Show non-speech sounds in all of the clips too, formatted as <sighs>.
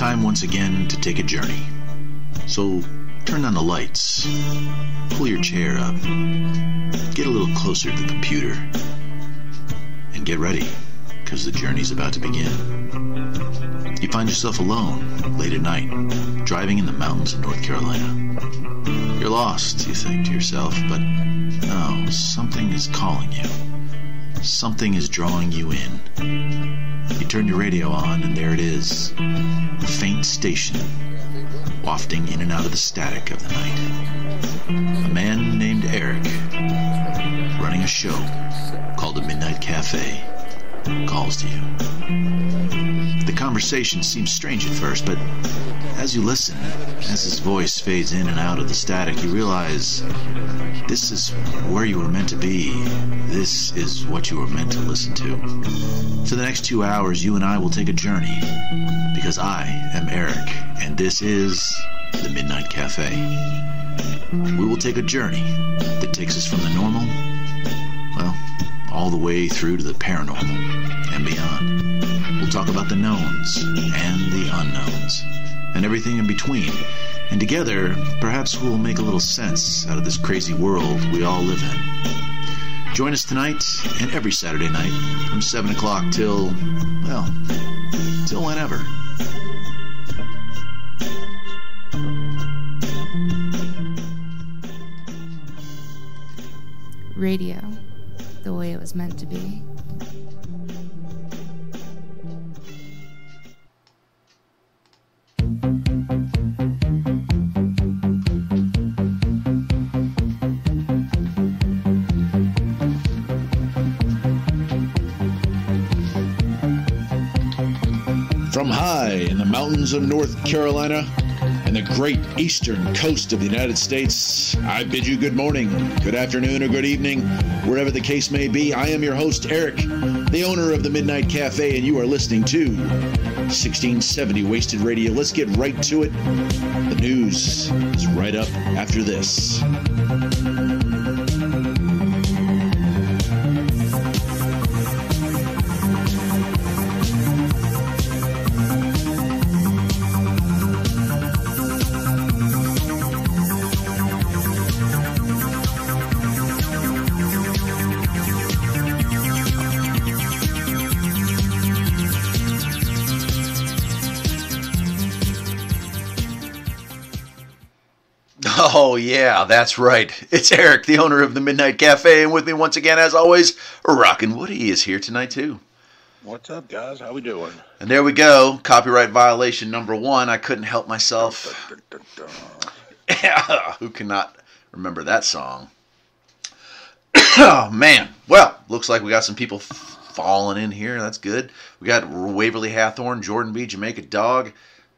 time. Once again to take a journey. So turn on the lights, pull your chair up, get a little closer to the computer, and get ready, because the journey's about to begin. You find yourself alone late at night, driving in the mountains of North Carolina. You're lost, you think to yourself, but no, something is calling you. Something is drawing you in. You turn your radio on, and there it is a faint station wafting in and out of the static of the night. A man named Eric, running a show called the Midnight Cafe, calls to you. The conversation seems strange at first, but as you listen, as his voice fades in and out of the static, you realize this is where you were meant to be. This is what you were meant to listen to. For the next two hours, you and I will take a journey because I am Eric, and this is the Midnight Cafe. We will take a journey that takes us from the normal, well, all the way through to the paranormal and beyond. We'll talk about the knowns and the unknowns and everything in between. And together, perhaps we'll make a little sense out of this crazy world we all live in. Join us tonight and every Saturday night from 7 o'clock till, well, till whenever. Radio, the way it was meant to be. Mountains of North Carolina and the great eastern coast of the United States, I bid you good morning, good afternoon, or good evening, wherever the case may be. I am your host, Eric, the owner of the Midnight Cafe, and you are listening to 1670 Wasted Radio. Let's get right to it. The news is right up after this. Yeah, that's right. <laughs> It's Eric, the owner of the Midnight Cafe, and with me once again, as always, Rockin' Woody is here tonight, too. What's up, guys? How we doing? And there we go. Copyright violation number one. I couldn't help myself. <laughs> Who cannot remember that song? <coughs> oh, man. Well, looks like we got some people falling in here. That's good. We got Waverly Hathorn, Jordan B., Jamaica Dog.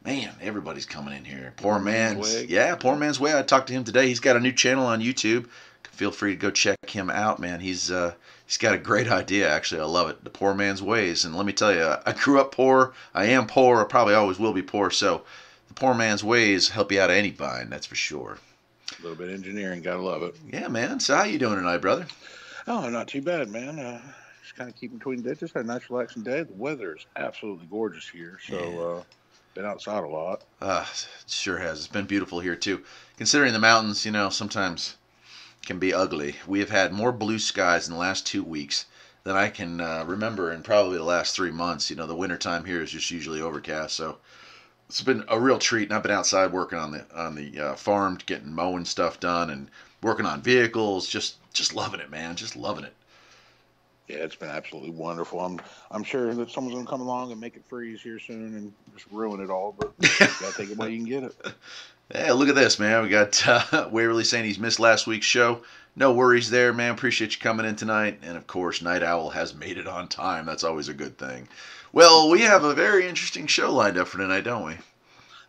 Man, everybody's coming in here. Poor man's Way. yeah, poor man's way. I talked to him today. He's got a new channel on YouTube. Feel free to go check him out, man. He's uh, he's got a great idea. Actually, I love it. The poor man's ways. And let me tell you, I grew up poor. I am poor. I probably always will be poor. So, the poor man's ways help you out of any bind. That's for sure. A little bit of engineering, gotta love it. Yeah, man. So how you doing tonight, brother? Oh, not too bad, man. Uh, just kind of keeping between ditches. Had a nice, relaxing day. The weather is absolutely gorgeous here, so uh, been outside a lot. Uh, sure has. It's been beautiful here too. Considering the mountains, you know, sometimes can be ugly. We have had more blue skies in the last two weeks than I can uh, remember in probably the last three months. You know, the wintertime here is just usually overcast, so it's been a real treat. And I've been outside working on the on the uh, farm, getting mowing stuff done, and working on vehicles. Just just loving it, man. Just loving it. Yeah, it's been absolutely wonderful. I'm I'm sure that someone's gonna come along and make it freeze here soon and just ruin it all. But you gotta take it while you can get it. <laughs> Hey, look at this, man. We got uh, <laughs> Waverly saying he's missed last week's show. No worries there, man. Appreciate you coming in tonight. And of course, Night Owl has made it on time. That's always a good thing. Well, we have a very interesting show lined up for tonight, don't we?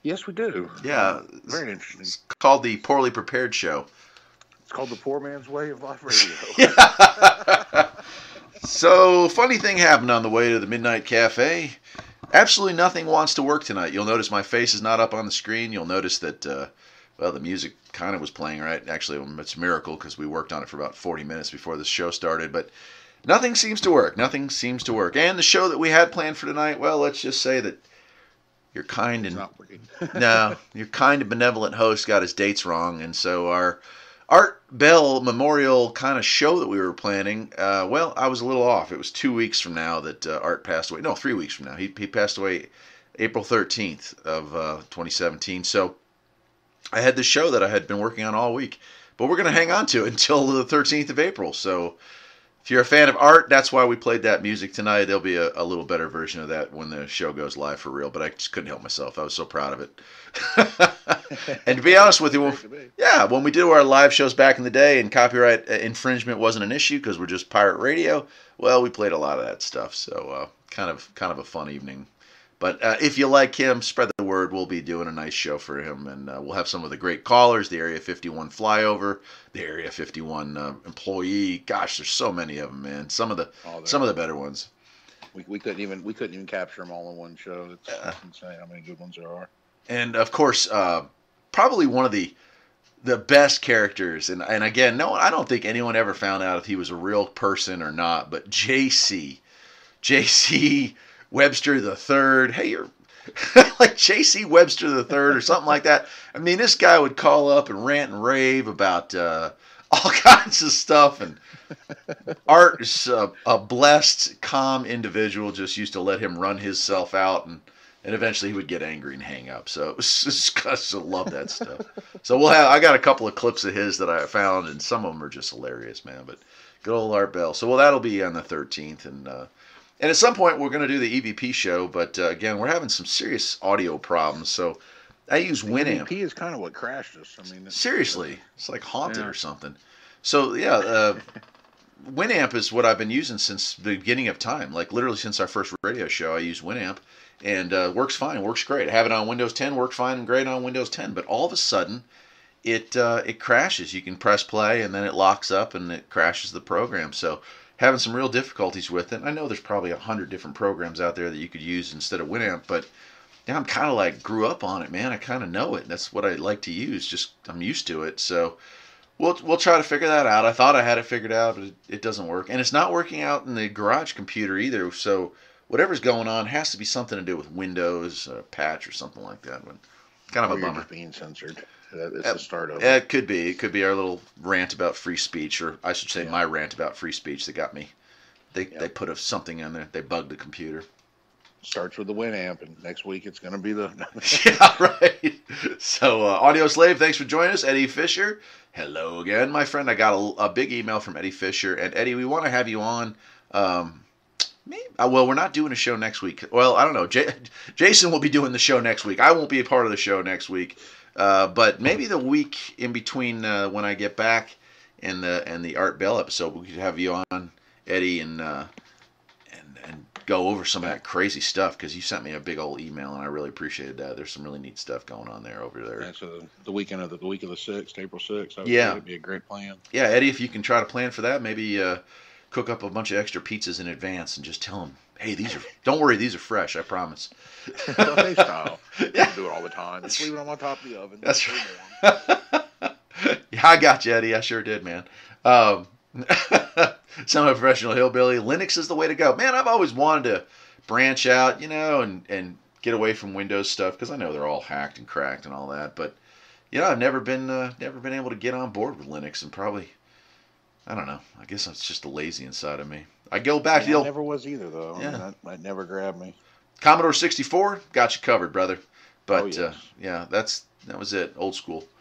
Yes, we do. Yeah. Very interesting. It's called the Poorly Prepared Show. It's called the Poor Man's Way of Life Radio. <laughs> So, funny thing happened on the way to the Midnight Cafe. Absolutely nothing wants to work tonight. You'll notice my face is not up on the screen. You'll notice that uh, well, the music kind of was playing right. Actually, it's a miracle because we worked on it for about 40 minutes before the show started. But nothing seems to work. Nothing seems to work. And the show that we had planned for tonight, well, let's just say that your kind It's and not working. <laughs> no, your kind and benevolent host got his dates wrong, and so our Art Bell Memorial kind of show that we were planning, uh, well, I was a little off. It was two weeks from now that uh, Art passed away. No, three weeks from now. He he passed away April 13th of uh, 2017. So I had this show that I had been working on all week, but we're going to hang on to it <laughs> until the 13th of April. So if you're a fan of art, that's why we played that music tonight. There'll be a, a little better version of that when the show goes live for real, but I just couldn't help myself. I was so proud of it. <laughs> and to be honest with you, when, Great to be. yeah, when we did our live shows back in the day and copyright uh, infringement wasn't an issue because we're just pirate radio, well, we played a lot of that stuff. So uh, kind of kind of a fun evening. But uh, if you like him, spread the word. We'll be doing a nice show for him, and uh, we'll have some of the great callers. The Area 51 flyover, the Area 51 uh, employee. Gosh, there's so many of them, man. Some of the there. some of the better ones. We, we couldn't even we couldn't even capture them all in one show. It's, it's insane how many good ones there are. and of course, uh, probably one of the the best characters. And and again, no, I don't think anyone ever found out if he was a real person or not. But J.C. J.C. Webster the third. Hey, you're <laughs> like J.C. Webster the third or something like that. I mean, this guy would call up and rant and rave about uh, <laughs> all kinds of stuff and. Art is a, a blessed, calm individual. Just used to let him run himself out, and and eventually he would get angry and hang up. So <laughs> I love that stuff. So we'll have. I got a couple of clips of his that I found, and some of them are just hilarious, man. But good old Art Bell. So well, that'll be on the 13th, and uh, and at some point we're going to do the EVP show. But uh, again, we're having some serious audio problems. So I use Winamp. P is kind of what crashed us. I mean, it's- Seriously, it's like haunted Yeah. or something. So yeah, uh, <laughs> Winamp is what I've been using since the beginning of time. Like literally since our first radio show, I use Winamp, and uh, works fine, works great. I have it on Windows 10, works fine and great on Windows 10. But all of a sudden, it uh, it crashes. You can press play and then it locks up and it crashes the program. So having some real difficulties with it. And I know there's probably a hundred different programs out there that you could use instead of Winamp, but yeah, I'm kind of like grew up on it, man. I kind of know it. That's what I like to use. Just I'm used to it. So we'll we'll try to figure that out. I thought I had it figured out, but it, it doesn't work, and it's not working out in the garage computer either. So whatever's going on has to be something to do with Windows, a patch, or something like that. But kind of or a bummer. being censored. That- It's Uh, the start of it. It could be. It could be our little rant about free speech, or I should say, Yeah. my rant about free speech that got me. They Yeah. they put a, something in there. They bugged the computer. Starts with the Winamp, and next week it's going to be the. <laughs> <laughs> yeah, right. So, uh, Audio Slave, thanks for joining us. Eddie Fisher, hello again, my friend. I got a, a big email from Eddie Fisher. And, Eddie, we want to have you on. Um, maybe, uh, well, we're not doing a show next week. Well, I don't know. J- Jason will be doing the show next week. I won't be a part of the show next week. Uh, but maybe the week in between uh, when I get back and the and the Art Bell episode, we could have you on, Eddie, and uh, and and go over some of that crazy stuff because you sent me a big old email and I really appreciated that. There's some really neat stuff going on there over there. Yeah, so the weekend of the, the week of the sixth, April sixth. Yeah. would be a great plan. Yeah, Eddie, if you can try to plan for that, maybe uh, cook up a bunch of extra pizzas in advance and just tell them, hey, these are. Don't worry, these are fresh. I promise. Buffet style. Yeah. do it all the time. Just leave it on top of the oven. That's right. <laughs> yeah, I got you, Eddie. I sure did, man. Um, <laughs> semi-professional hillbilly. Linux is the way to go, man. I've always wanted to branch out, you know, and and get away from Windows stuff because I know they're all hacked and cracked and all that. But you know, I've never been uh, never been able to get on board with Linux, and probably I don't know. I guess it's just the lazy inside of me. I go back to the Yeah, I never was either, though. I Yeah. mean, that, that never grabbed me. Commodore 64. Got you covered, brother. But Oh, yes. uh, yeah, that's that was it. Old school. <laughs>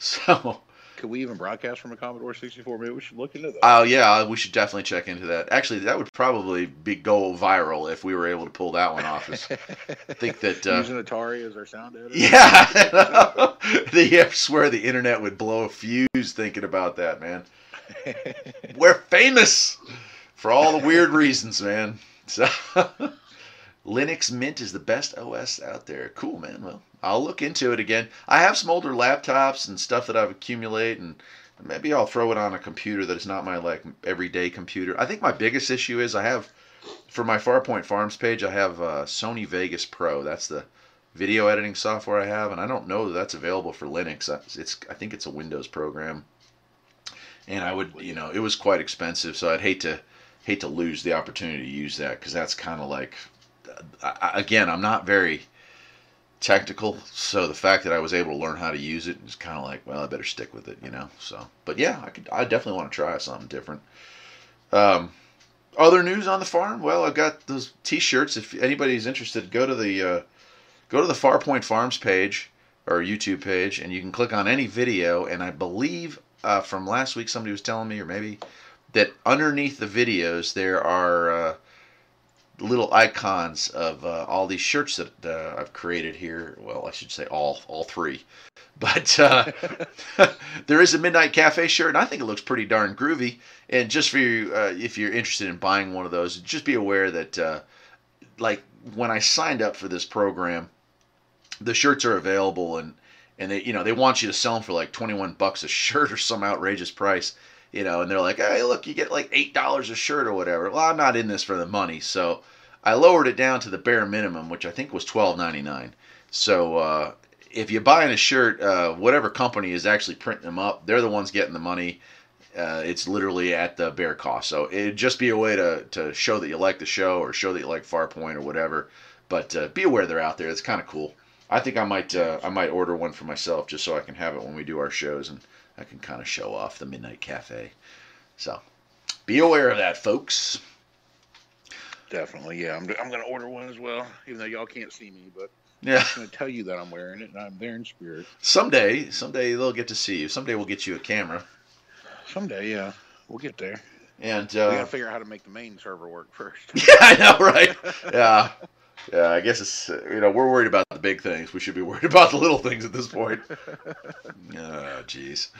So. Could we even broadcast from a Commodore 64? Maybe we should look into that. Oh yeah, we should definitely check into that. Actually, that would probably be go viral if we were able to pull that one off. I think <laughs> that uh, Using Atari as our sound editor. yeah, <laughs> the, I swear the internet would blow a fuse thinking about that, man. <laughs> We're famous for all the weird reasons, man. So <laughs> Linux Mint is the best OS out there. Cool, man. Well, I'll look into it again. I have some older laptops and stuff that I've accumulated, and maybe I'll throw it on a computer that is not my like everyday computer. I think my biggest issue is I have for my Farpoint Farms page, I have uh, Sony Vegas Pro. That's the video editing software I have, and I don't know that that's available for Linux. It's I think it's a Windows program, and I would you know it was quite expensive, so I'd hate to hate to lose the opportunity to use that because that's kind of like I, again I'm not very technical, so the fact that I was able to learn how to use it is kind of like well I better stick with it, you know. So, but yeah, I could I definitely want to try something different. Um, other news on the farm? Well, I've got those T-shirts. If anybody's interested, go to the uh, go to the Farpoint Farms page or YouTube page, and you can click on any video. And I believe uh, from last week somebody was telling me, or maybe that underneath the videos there are uh, little icons of uh, all these shirts that uh, I've created here. Well, I should say all all three. <laughs> But uh, <laughs> there is a Midnight Cafe shirt, and I think it looks pretty darn groovy. And just for you, uh, if you're interested in buying one of those, just be aware that, uh, like, when I signed up for this program, the shirts are available, and and they, you know, they want you to sell them for like 21 bucks a shirt <laughs> or some outrageous price, you know, and they're like, hey, look, you get like eight dollars a shirt or whatever. Well, I'm not in this for the money, so I lowered it down to the bare minimum, which I think was 12.99. So uh, if you're buying a shirt, uh, whatever company is actually printing them up, they're the ones getting the money. Uh, it's literally at the bare cost. So it'd just be a way to, to show that you like the show or show that you like Farpoint or whatever. But uh, be aware they're out there. It's kind of cool. I think I might uh, I might order one for myself just so I can have it when we do our shows and I can kind of show off the Midnight Cafe. So be aware of that, folks. Definitely, yeah. I'm, I'm going to order one as well, even though y'all can't see me, but Yeah. I'm going to tell you that I'm wearing it and I'm there in spirit. Someday, someday they'll get to see you. Someday we'll get you a camera. Someday, yeah, we'll get there. And uh, we got to figure out how to make the main server work first. <laughs> yeah, I know, right? <laughs> Yeah, yeah. I guess it's you know we're worried about the big things. We should be worried <laughs> about the little things at this point. Oh, <laughs> jeez.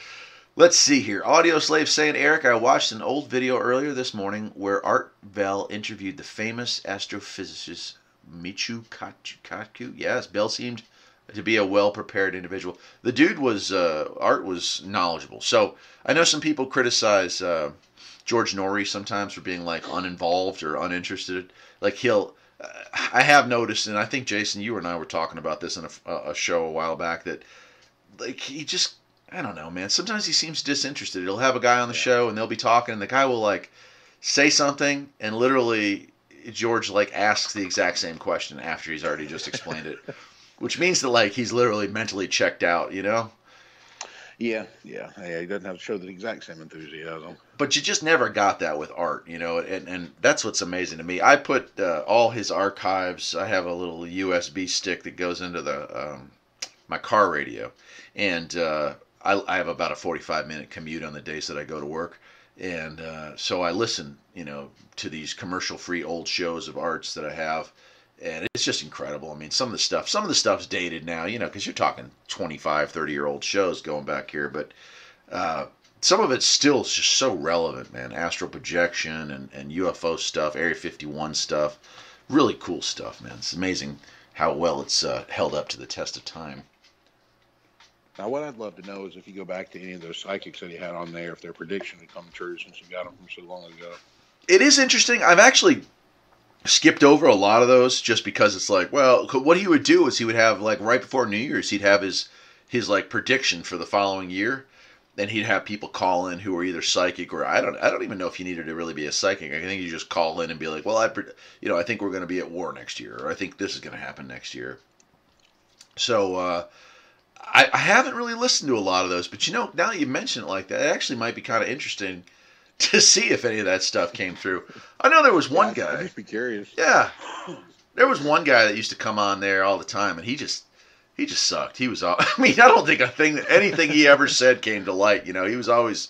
Let's see here. Audio Slave saying, Eric, I watched an old video earlier this morning where Art Bell interviewed the famous astrophysicist Michio Kaku. Yes, Bell seemed to be a well prepared individual. The dude was, uh, Art was knowledgeable. So I know some people criticize uh, George Noory sometimes for being like uninvolved or uninterested. Like he'll, I have noticed, and I think Jason, you and I were talking about this in a, a show a while back that like he just I don't know, man. Sometimes he seems disinterested. He'll have a guy on the show and they'll be talking and the guy will like say something and literally George like asks the exact same question after he's already just explained it. <laughs> Which means that like he's literally mentally checked out, you know? Yeah, yeah, yeah. He doesn't have to show the exact same enthusiasm. But you just never got that with art, you know, and, and that's what's amazing to me. I put uh, all his archives. I have a little USB stick that goes into the um, my car radio, and uh, I, I have about a 45 minute commute on the days that I go to work, and uh, so I listen, you know, to these commercial free old shows of arts that I have, and it's just incredible. I mean, some of the stuff, some of the stuff's dated now, you know, because you're talking 25, 30 year old shows going back here, but. Uh, some of it's still just so relevant, man. Astral projection and, and UFO stuff, Area 51 stuff. Really cool stuff, man. It's amazing how well it's uh, held up to the test of time. Now, what I'd love to know is if you go back to any of those psychics that he had on there, if their prediction had come true since you got them from so long ago. It is interesting. I've actually skipped over a lot of those just because it's like, well, what he would do is he would have like right before New Year's, he'd have his his like prediction for the following year. Then he'd have people call in who are either psychic or I don't I don't even know if you needed to really be a psychic. I think you just call in and be like, well, I you know I think we're going to be at war next year, or I think this is going to happen next year. So uh, I, I haven't really listened to a lot of those, but you know now that you mention it like that, it actually might be kind of interesting <laughs> to see if any of that stuff came through. I know there was one Yeah, I'd guy. just be curious. Yeah. <laughs> There was one guy that used to come on there all the time and he just he just sucked. He was all, <laughs> I mean, I don't think a thing that anything he ever said came to light, you know. He was always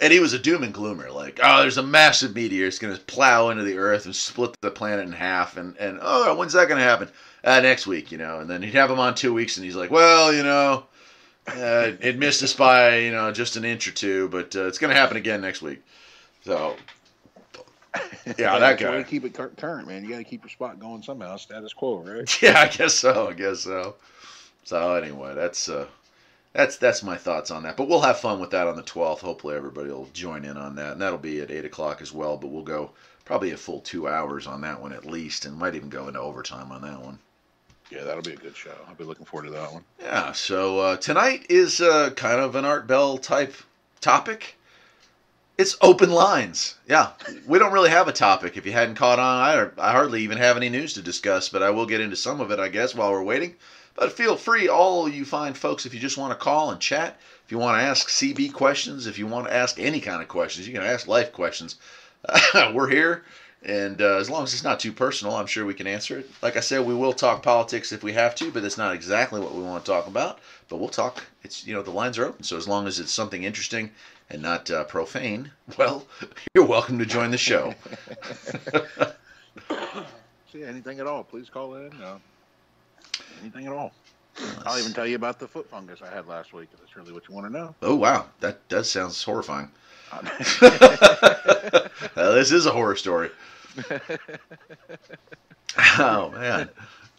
and he was a doom and gloomer like, "Oh, there's a massive meteor. It's going to plow into the earth and split the planet in half and and oh, when's that going to happen? Uh, next week, you know." And then he'd have him on 2 weeks and he's like, "Well, you know, uh, it missed us by, you know, just an inch or two, but uh, it's going to happen again next week." So yeah, that guy. we keep it current, man. You got to keep your spot going somehow. Status quo, right? <laughs> Yeah, I guess so. I guess so. So anyway, that's uh, that's that's my thoughts on that. But we'll have fun with that on the twelfth. Hopefully, everybody will join in on that, and that'll be at eight o'clock as well. But we'll go probably a full two hours on that one at least, and might even go into overtime on that one. Yeah, that'll be a good show. I'll be looking forward to that one. Yeah, so uh, tonight is uh, kind of an Art Bell type topic. It's open lines. Yeah, we don't really have a topic. If you hadn't caught on, I, I hardly even have any news to discuss, but I will get into some of it, I guess, while we're waiting. But feel free, all you fine folks, if you just want to call and chat, if you want to ask CB questions, if you want to ask any kind of questions, you can ask life questions. <laughs> we're here. And uh, as long as it's not too personal, I'm sure we can answer it. Like I said, we will talk politics if we have to, but that's not exactly what we want to talk about. But we'll talk. It's you know the lines are open, so as long as it's something interesting and not uh, profane, <laughs> well, you're welcome to join the show. <laughs> See anything at all? Please call in. Uh, anything at all. I'll even tell you about the foot fungus I had last week. If that's really what you want to know. Oh wow, that does sound horrifying. <laughs> well, this is a horror story. <laughs> oh man.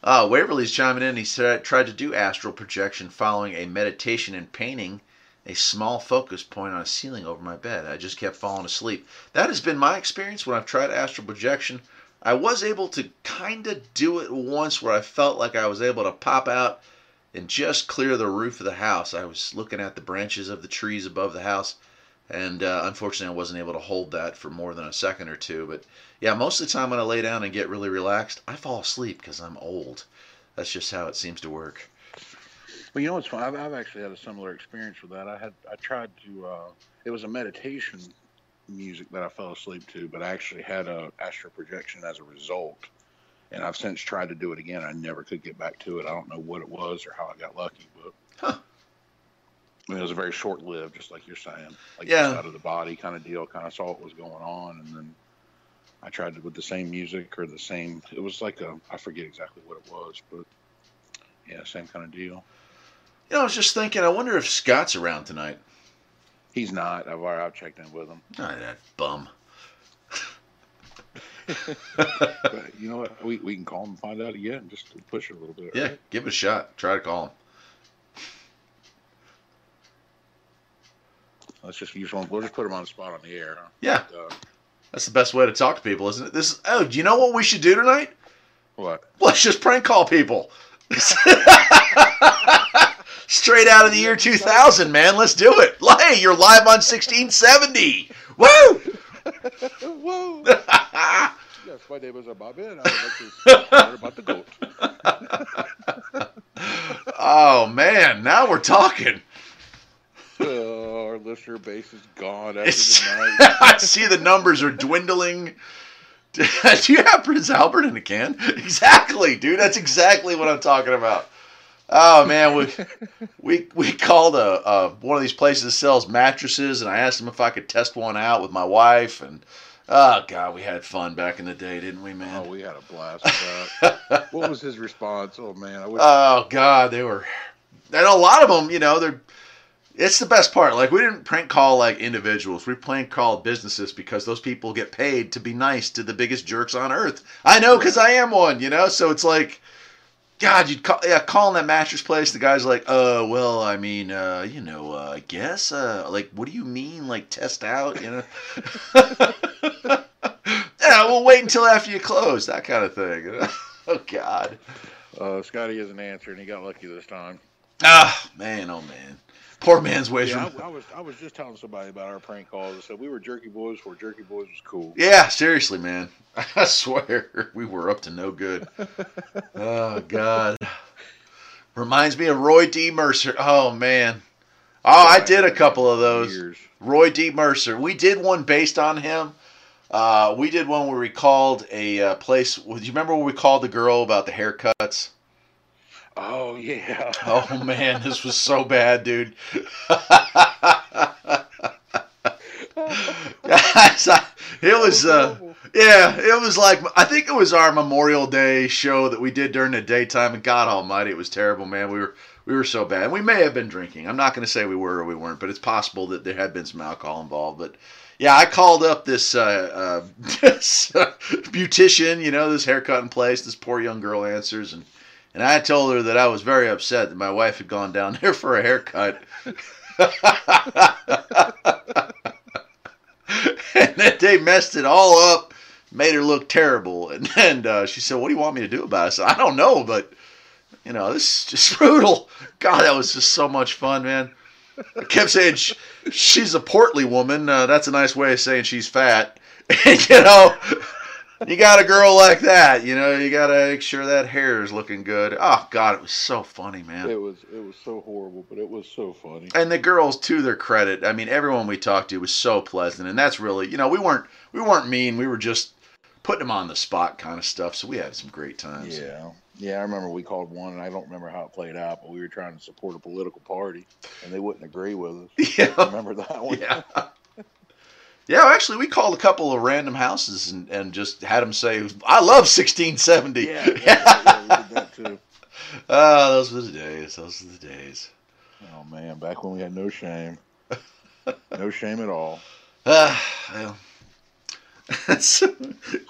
Uh, Waverly's chiming in. He said tried to do astral projection following a meditation and painting a small focus point on a ceiling over my bed. I just kept falling asleep. That has been my experience when I've tried astral projection. I was able to kind of do it once where I felt like I was able to pop out and just clear the roof of the house. I was looking at the branches of the trees above the house and uh, unfortunately, I wasn't able to hold that for more than a second or two. But yeah, most of the time when I lay down and get really relaxed, I fall asleep because I'm old. That's just how it seems to work. Well, you know what's funny? I've, I've actually had a similar experience with that. I had I tried to. Uh, it was a meditation music that I fell asleep to, but I actually had a astral projection as a result. And I've since tried to do it again. I never could get back to it. I don't know what it was or how I got lucky, but Huh. I mean, it was a very short lived, just like you're saying, like Yeah. out of the body kind of deal. Kind of saw what was going on, and then I tried it with the same music or the same. It was like a I forget exactly what it was, but yeah, same kind of deal. You know, I was just thinking, I wonder if Scott's around tonight. He's not. I've already I've checked in with him. Oh, that bum. <laughs> But you know what? We, we can call him and find out again, just to push it a little bit. Yeah, right? give it a shot. Try to call him. Let's just use one. We'll just put him on the spot on the air. Huh? Yeah, Uh, that's the best way to talk to people, isn't it? This. Oh, do you know what we should do tonight? what? Let's just prank call people. <laughs> Straight out of the year 2000, man. Let's do it. Hey, you're live on 1670. Woo! <laughs> Whoa! <laughs> yes, my name is Bobby, and I would like to about the goat. oh, man. Now we're talking. Uh, <laughs> our listener base is gone after the <laughs> night. <laughs> I see the numbers are dwindling. Do you have Prince Albert in a can? Exactly, dude. That's exactly what I'm talking about. Oh man, we we we called a, a one of these places that sells mattresses, and I asked them if I could test one out with my wife, and oh god, we had fun back in the day, didn't we, man? Oh, we had a blast what was his response? Oh man, I wish. Oh god, they were, and a lot of them, you know, they're. It's the best part. Like we didn't prank call like individuals. We prank called businesses because those people get paid to be nice to the biggest jerks on earth. I know because I am one. You know, so it's like, God, you'd call yeah calling that mattress place. The guy's like, oh well, I mean, uh, you know, uh, I guess, uh, like, what do you mean, like, test out? You know. <laughs> yeah, we'll wait until after you close. That kind of thing. you <laughs> know? oh God. Uh, Scotty isn't answering. He got lucky this time. Ah, man, oh man. Poor man's waging. Yeah, I, I was I was just telling somebody about our prank calls. I said we were Jerky Boys before Jerky Boys was cool. Yeah, seriously, man. <laughs> I swear we were up to no good. <laughs> Oh God. Reminds me of Roy D. Mercer. Oh man. Oh, I did a couple of those. Years. Roy D. Mercer. We did one based on him. Uh, we did one where we called a uh, place. Do you remember when we called the girl about the haircuts? Oh yeah. <laughs> Oh man, this was so bad, dude. <laughs> It was uh, yeah, it was like I think it was our Memorial Day show that we did during the daytime, and God Almighty, it was terrible, man. We were we were so bad. We may have been drinking. I'm not going to say we were or we weren't, but it's possible that there had been some alcohol involved. But yeah, I called up this uh, uh, <laughs> this uh, beautician, you know, this haircut in place. This poor young girl answers, and and I told her that I was very upset that my wife had gone down there for a haircut. <laughs> and that they messed it all up, made her look terrible. And then uh, she said, "What do you want me to do about it?" I said, "I don't know, but You know, this is just <laughs> brutal. God, that was just so much fun, man. I kept saying sh- she's a portly woman. Uh, that's a nice way of saying she's fat. <laughs> You know, you got a girl like that. You know, you got to make sure that hair is looking good. Oh God, it was so funny, man. It was it was so horrible, but it was so funny. and the girls to their credit i mean everyone we talked to was so pleasant and that's really you know we weren't we weren't mean we were just putting them on the spot kind of stuff so we had some great times Yeah, yeah. I remember we called one, and I don't remember how it played out, but we were trying to support a political party, and they wouldn't agree with us. <laughs> yeah I Remember that one? yeah yeah actually we called a couple of random houses and, and just had them say i love 1670 yeah, yeah, yeah, we did that too. oh <laughs> those were the days those were the days Oh man, back when we had no shame, no shame at all. <laughs> ah well that's So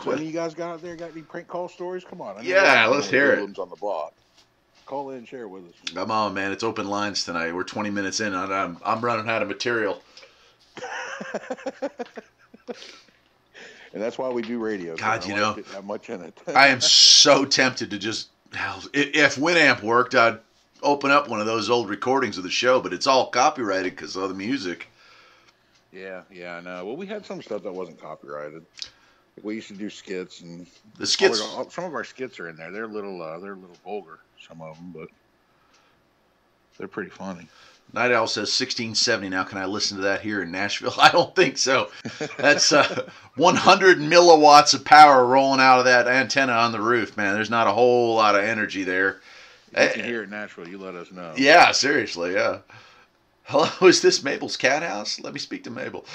any of you guys got out there? Got any prank call stories? Come on. I Yeah, let's hear it. on the block. Call in, share with us. Come on, man! It's open lines tonight. We're 20 minutes in, and I'm I'm running out of material. <laughs> And that's why we do radio. God, you know, have much in it. <laughs> I am so tempted to just hell, if Winamp worked, I'd open up one of those old recordings of the show, but it's all copyrighted because of the music. yeah, yeah, I know. Well, we had some stuff that wasn't copyrighted. We used to do skits, and The skits, some of our skits are in there. They're a little, uh, they're a little vulgar, some of them, but they're pretty funny. Night Owl says 1670. Now, can I listen to that here in Nashville? <laughs> I don't think so. That's uh, <laughs> 100 milliwatts of power rolling out of that antenna on the roof, man. There's not a whole lot of energy there. If you Eh, can hear it Nashville, you let us know. Yeah, seriously, yeah. Hello, <laughs> is this Mabel's cat house? Let me speak to Mabel.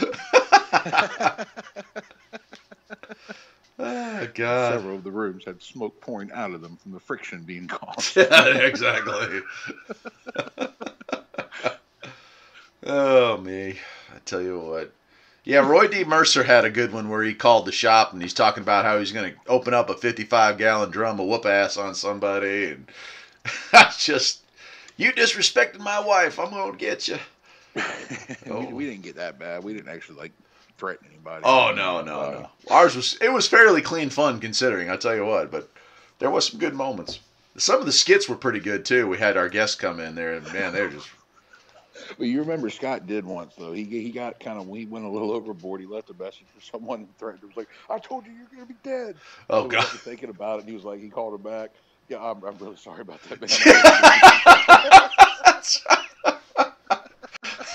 oh, God. Several of the rooms had smoke pouring out of them from the friction being caused. Yeah, exactly. Oh, me. I tell you what. Yeah, Roy D. Mercer had a good one where he called the shop and he's talking about how he's going to open up a 55 gallon drum of whoop ass on somebody. And <laughs> I just, you disrespected my wife. I'm going to get you. <laughs> we, we didn't get that bad. We didn't actually like threaten anybody. Oh no, no, no. Uh, Ours was it was fairly clean fun considering. I tell you what, but there was some good moments. Some of the skits were pretty good too. We had our guests come in there, and man, they're just But you remember Scott did once though. He he got kind of he went a little overboard. He left a message for <laughs> someone and threatened. It was like, "I told you you're gonna be dead." oh So god. thinking about it. And he was like, he called her back. Yeah, I'm, I'm really sorry about that, man. <laughs>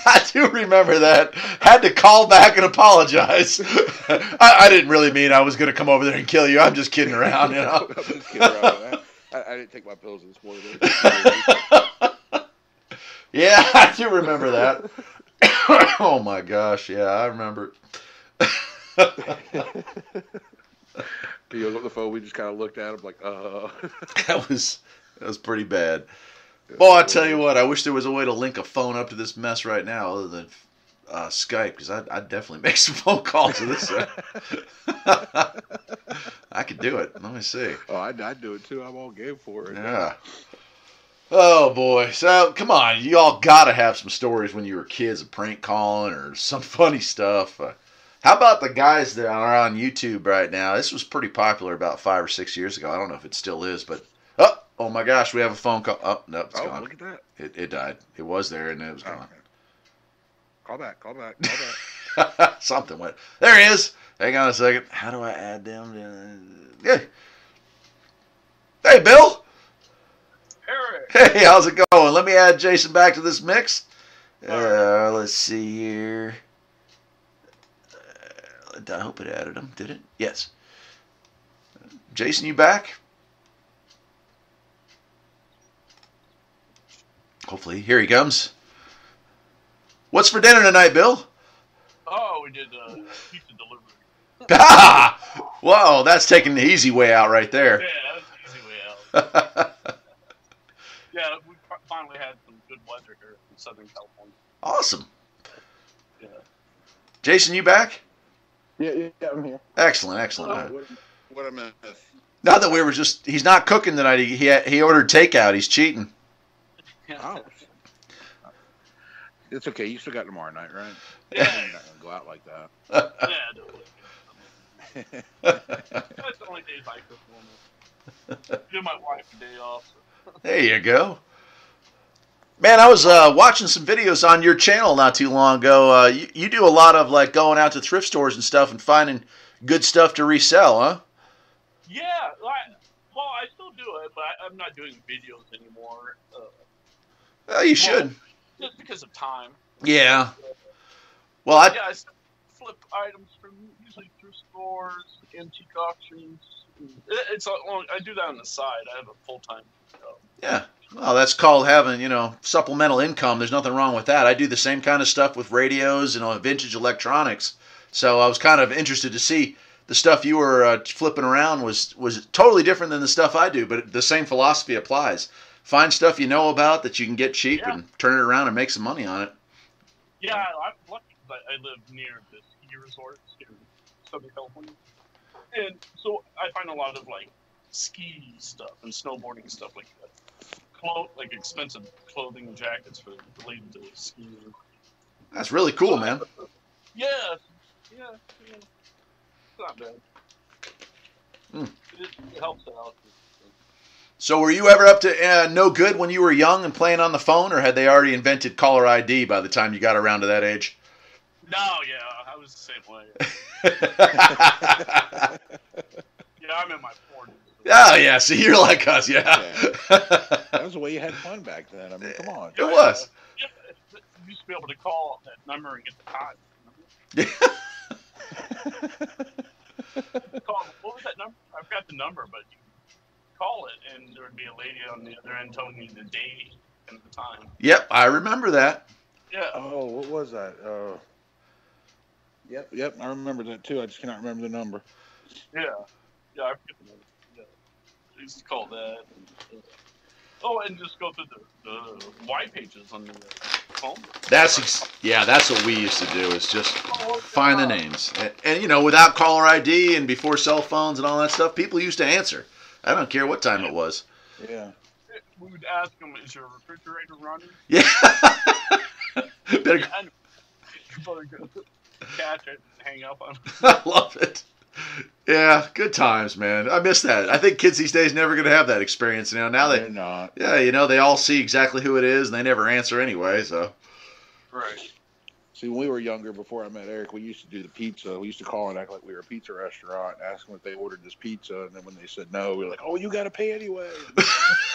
I do remember that. Had to call back and apologize. <laughs> I, I didn't really mean I was going to come over there and kill you. I'm just kidding around, you know. I'm just kidding around with. I, I didn't take my pills this morning. Yeah, <laughs> I do remember that. <coughs> oh my gosh, yeah, I remember. <laughs> he hung up the phone. We just kind of looked at him like, uh. <laughs> that was that was pretty bad. Boy, I tell you what, I wish there was a way to link a phone up to this mess right now, other than uh, Skype, because I'd, I'd definitely make some phone calls to this. I could do it. Let me see. Oh, I'd, I'd do it too. I'm all game for it. Yeah. Oh boy. So come on, you all gotta have some stories when you were kids of prank calling or some <laughs> funny stuff. Uh, how about the guys that are on YouTube right now? This was pretty popular about five or six years ago. I don't know if it still is, but oh, oh my gosh, we have a phone call. Oh no, it's Oh, gone. look at that. It, it died. It was there and it was gone. okay. Call back. Call back. Call back. <laughs> Something went. There he is. Hang on a second. How do I add them? To... Yeah. Hey, Bill. Eric, <laughs> Hey, how's it going? Let me add Jason back to this mix. Uh, let's see here. Uh, I hope it added him. Did it? Yes. Jason, you back? Hopefully. Here he comes. What's for dinner tonight, Bill? oh, we did uh, pizza delivery. <laughs> Ah! Whoa, that's taking the easy way out right Yeah, there. that's the easy way out. <laughs> Yeah, we finally had some good weather here in Southern California. awesome. Yeah. Jason, you back? yeah, yeah, yeah, I'm here. Excellent, excellent. Uh, What, what I meant. Not that we were just, he's not cooking tonight. He, he, he ordered takeout. He's cheating. Oh. It's okay. You still got tomorrow night, right? <laughs> Yeah, You're not gonna go out like that. <laughs> yeah, no, <laughs> That's the only days I cook normally. Give my wife a day off. So. There you go. Man, I was uh, watching some videos on your channel not too long ago. Uh, you, you do a lot of like going out to thrift stores and stuff and finding good stuff to resell, huh? Yeah, I, well, I still do it, but I, I'm not doing videos anymore. Uh, Well, you should. just because of time. Yeah. Well, I yeah, I flip items from usually thrift stores, antique auctions. It, it's. I do that on the side. I have a full time. Yeah. Well, that's called having, you know, supplemental income. There's nothing wrong with that. I do the same kind of stuff with radios and uh, vintage electronics. So I was kind of interested to see the stuff you were uh, flipping around was was totally different than the stuff I do, but the same philosophy applies. Find stuff you know about that you can get cheap Yeah. and turn it around and make some money on it. Yeah, I'm lucky because I, I live near the ski resorts here in Southern California, and so I find a lot of like ski stuff and snowboarding stuff like that. Clo- like expensive clothing and jackets for related to skiing. That's really cool, man. Yeah, yeah, yeah. It's not bad. Hmm. It, it helps out. So were you ever up to uh, no good when you were young and playing on the phone, or had they already invented caller ID by the time you got around to that age? No, yeah, I was the same way. <laughs> Yeah, I'm in my 40s. Oh yeah, see you're like us, yeah. <laughs> That was the way you had fun back then. I mean, come on. it was. Yeah, you used to be able to call that number and get the time. <laughs> Call, what was that number? I forgot the number, but you call it, and there would be a lady on the other end telling you the date and the time. Yep, I remember that. Yeah. Oh, what was that? Uh, yep, yep. I remember that too. I just cannot remember the number. Yeah, yeah, I forget the name. Yeah, I call that. And, uh, oh, and just go through the, the white pages on the uh, phone. That's ex- yeah, that's what we used to do. Is just Oh, find the names, and, and you know, without caller ID and before cell phones and all that stuff, people used to answer. I don't care what time it was. Yeah. We would ask them, "Is your refrigerator running?" Yeah. <laughs> Better, And you better go catch it and hang up on. <laughs> I love it. Yeah, good times, man. I miss that. I think kids these days never gonna have that experience. You know, now They're not. yeah, you know, they all see exactly who it is, and they never answer anyway. So Right. See, when we were younger, before I met Eric, we used to do the pizza. We used to call and act like we were a pizza restaurant, ask them if they ordered this pizza, and then when they said no, we were like, "Oh, you got to pay anyway." <laughs>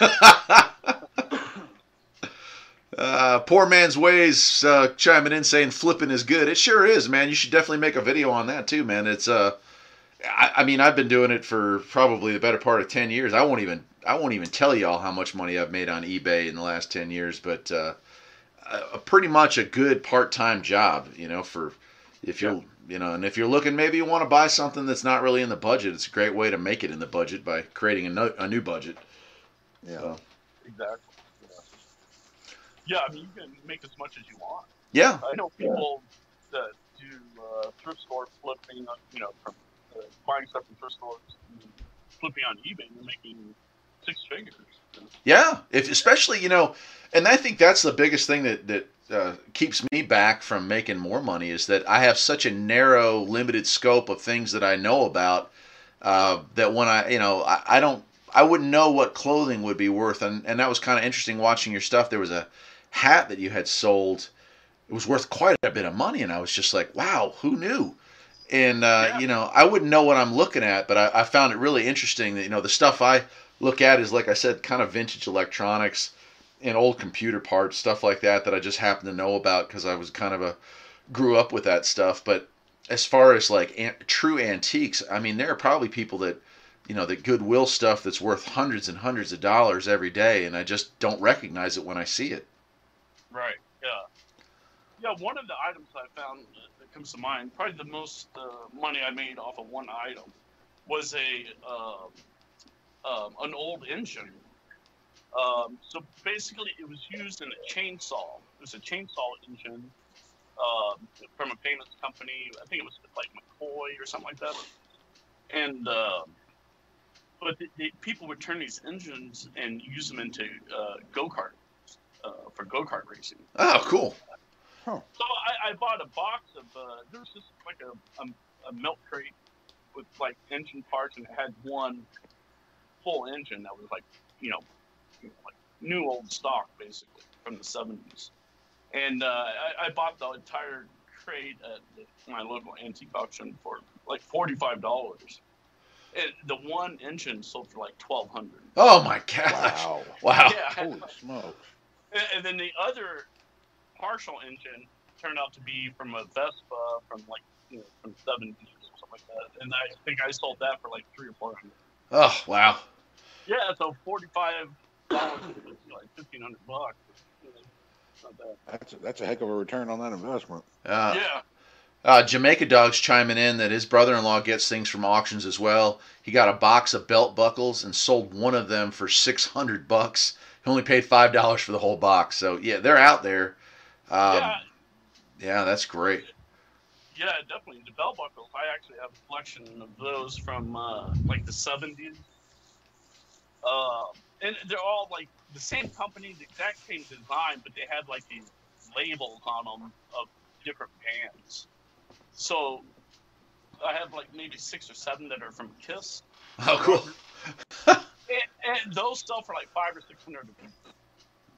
uh, poor man's ways uh, chiming in saying flipping is good. It sure is, man. You should definitely make a video on that too, man. It's uh, I, I mean, I've been doing it for probably the better part of ten years. I won't even I won't even tell y'all how much money I've made on eBay in the last ten years, but uh, a, a pretty much a good part time job, you know, for if you're you know, and if you're looking, maybe you want to buy something that's not really in the budget. It's a great way to make it in the budget by creating a, no, a new budget. Yeah. So, Exactly. Yeah. yeah, I mean, you can make as much as you want. yeah, I know people that do uh, thrift store flipping, you know, from buying stuff from thrift stores, flipping on eBay, and making six figures. Yeah, if especially you know, and I think that's the biggest thing that that uh, keeps me back from making more money is that I have such a narrow, limited scope of things that I know about uh, that when I you know I, I don't I wouldn't know what clothing would be worth, and and that was kind of interesting watching your stuff. There was a hat that you had sold. It was worth quite a bit of money, and I was just like, wow, who knew? And uh, Yeah. you know, I wouldn't know what I'm looking at, but I, I found it really interesting that you know the stuff I look at is like I said, kind of vintage electronics and old computer parts, stuff like that that I just happen to know about because I was kind of a grew up with that stuff. But as far as like an, true antiques, I mean, there are probably people that you know that Goodwill stuff that's worth hundreds and hundreds of dollars every day, and I just don't recognize it when I see it. Right. Yeah. Yeah. One of the items I found comes to mind, probably the most uh, money I made off of one item, was a um, um, an old engine. Um, so basically, it was used in a chainsaw. It was a chainsaw engine um, from a famous company. I think it was like McCoy or something like that. And uh, but the, the, people would turn these engines and use them into uh, go kart uh, for go kart racing. Oh, cool. So I, I bought a box of uh, there was just like a, a, a milk crate with like engine parts and it had one full engine that was like you know like new old stock basically from the 70s. And uh, I, I bought the entire crate at the, my local antique auction for like $45. And the one engine sold for like 1200 Oh my gosh! Wow. Wow. Yeah. Holy smokes. And, and then the other partial engine turned out to be from a Vespa from like you know from seventies or something like that. And I think I sold that for like three or four hundred. Oh wow. Yeah, so forty five dollars like fifteen hundred bucks. You know, Not bad. That's a, that's a heck of a return on that investment. Uh, yeah. Uh, Jamaica Dog's chiming in that his brother-in-law gets things from auctions as well. He got a box of belt buckles and sold one of them for six hundred bucks. He only paid five dollars for the whole box. So yeah, they're out there. Um, yeah, yeah, that's great. yeah, definitely. The bell buckles. I actually have a collection of those from uh, like the seventies. Uh, and they're all like the same company, the exact same design, but they had like these labels on them of different bands. So I have like maybe six or seven that are from Kiss, Oh, cool, and, and those sell for like five or six hundred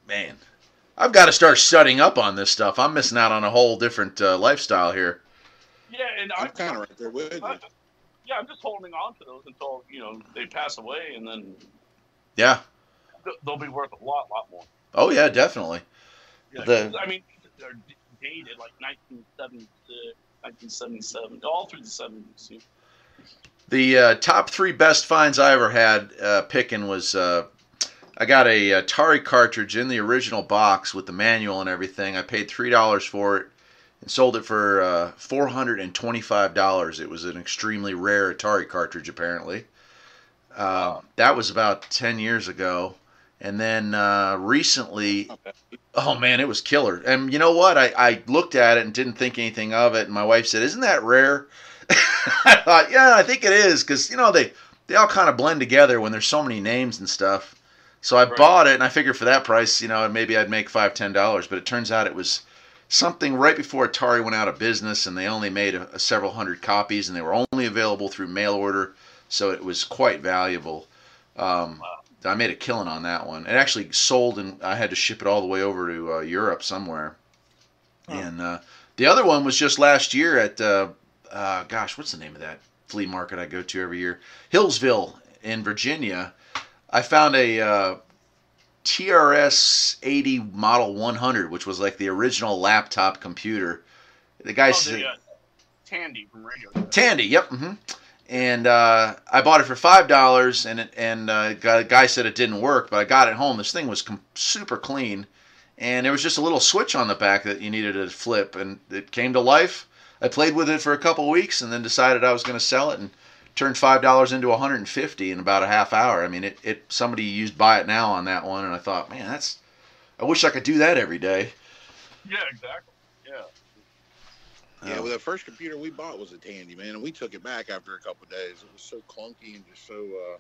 man. I've got to start studying up on this stuff. I'm missing out on a whole different uh, lifestyle here. Yeah, and I'm I'm kind of right there with you. I, yeah, I'm just holding on to those until you know they pass away, and then Yeah. they'll be worth a lot, lot more. Oh yeah, definitely. Yeah, The- I mean, they're dated like 1976, 1977, all through the 70s. The uh, top three best finds I ever had uh, picking was uh, I got a Atari cartridge in the original box with the manual and everything. I paid three dollars for it and sold it for uh, four hundred and twenty-five dollars. It was an extremely rare Atari cartridge, apparently. Uh, that was about ten years ago, and then uh, recently Oh man, it was killer. And you know what? I, I looked at it and didn't think anything of it. And my wife said, "Isn't that rare?" <laughs> I thought, "Yeah, I think it is," because you know they they all kind of blend together when there's so many names and stuff. So I Right. bought it, and I figured for that price, you know, maybe I'd make five ten dollars. But it turns out it was something right before Atari went out of business, and they only made a, a several hundred copies, and they were only available through mail order. So it was quite valuable. Um, I made a killing on that one. It actually sold, and I had to ship it all the way over to uh, Europe somewhere. And uh, the other one was just last year at, uh, uh, gosh, what's the name of that flea market I go to every year? Hillsville in Virginia. I found a uh, TRS 80 Model 100, which was like the original laptop computer. The guy Oh, said, uh, Tandy from Radio. Tandy, yep. hmm And uh, I bought it for five dollars, and it, and uh, got, a guy said it didn't work, but I got it home. This thing was com- super clean, and there was just a little switch on the back that you needed to flip, and it came to life. I played with it for a couple weeks, and then decided I was going to sell it, and turned five dollars into 150 in about a half hour. I mean, it, it somebody used buy it now on that one, and I thought, man, that's I wish I could do that every day. Yeah, exactly. Yeah. Yeah, Oh. well, the first computer we bought was a Tandy, man, and we took it back after a couple of days. It was so clunky and just so. Uh,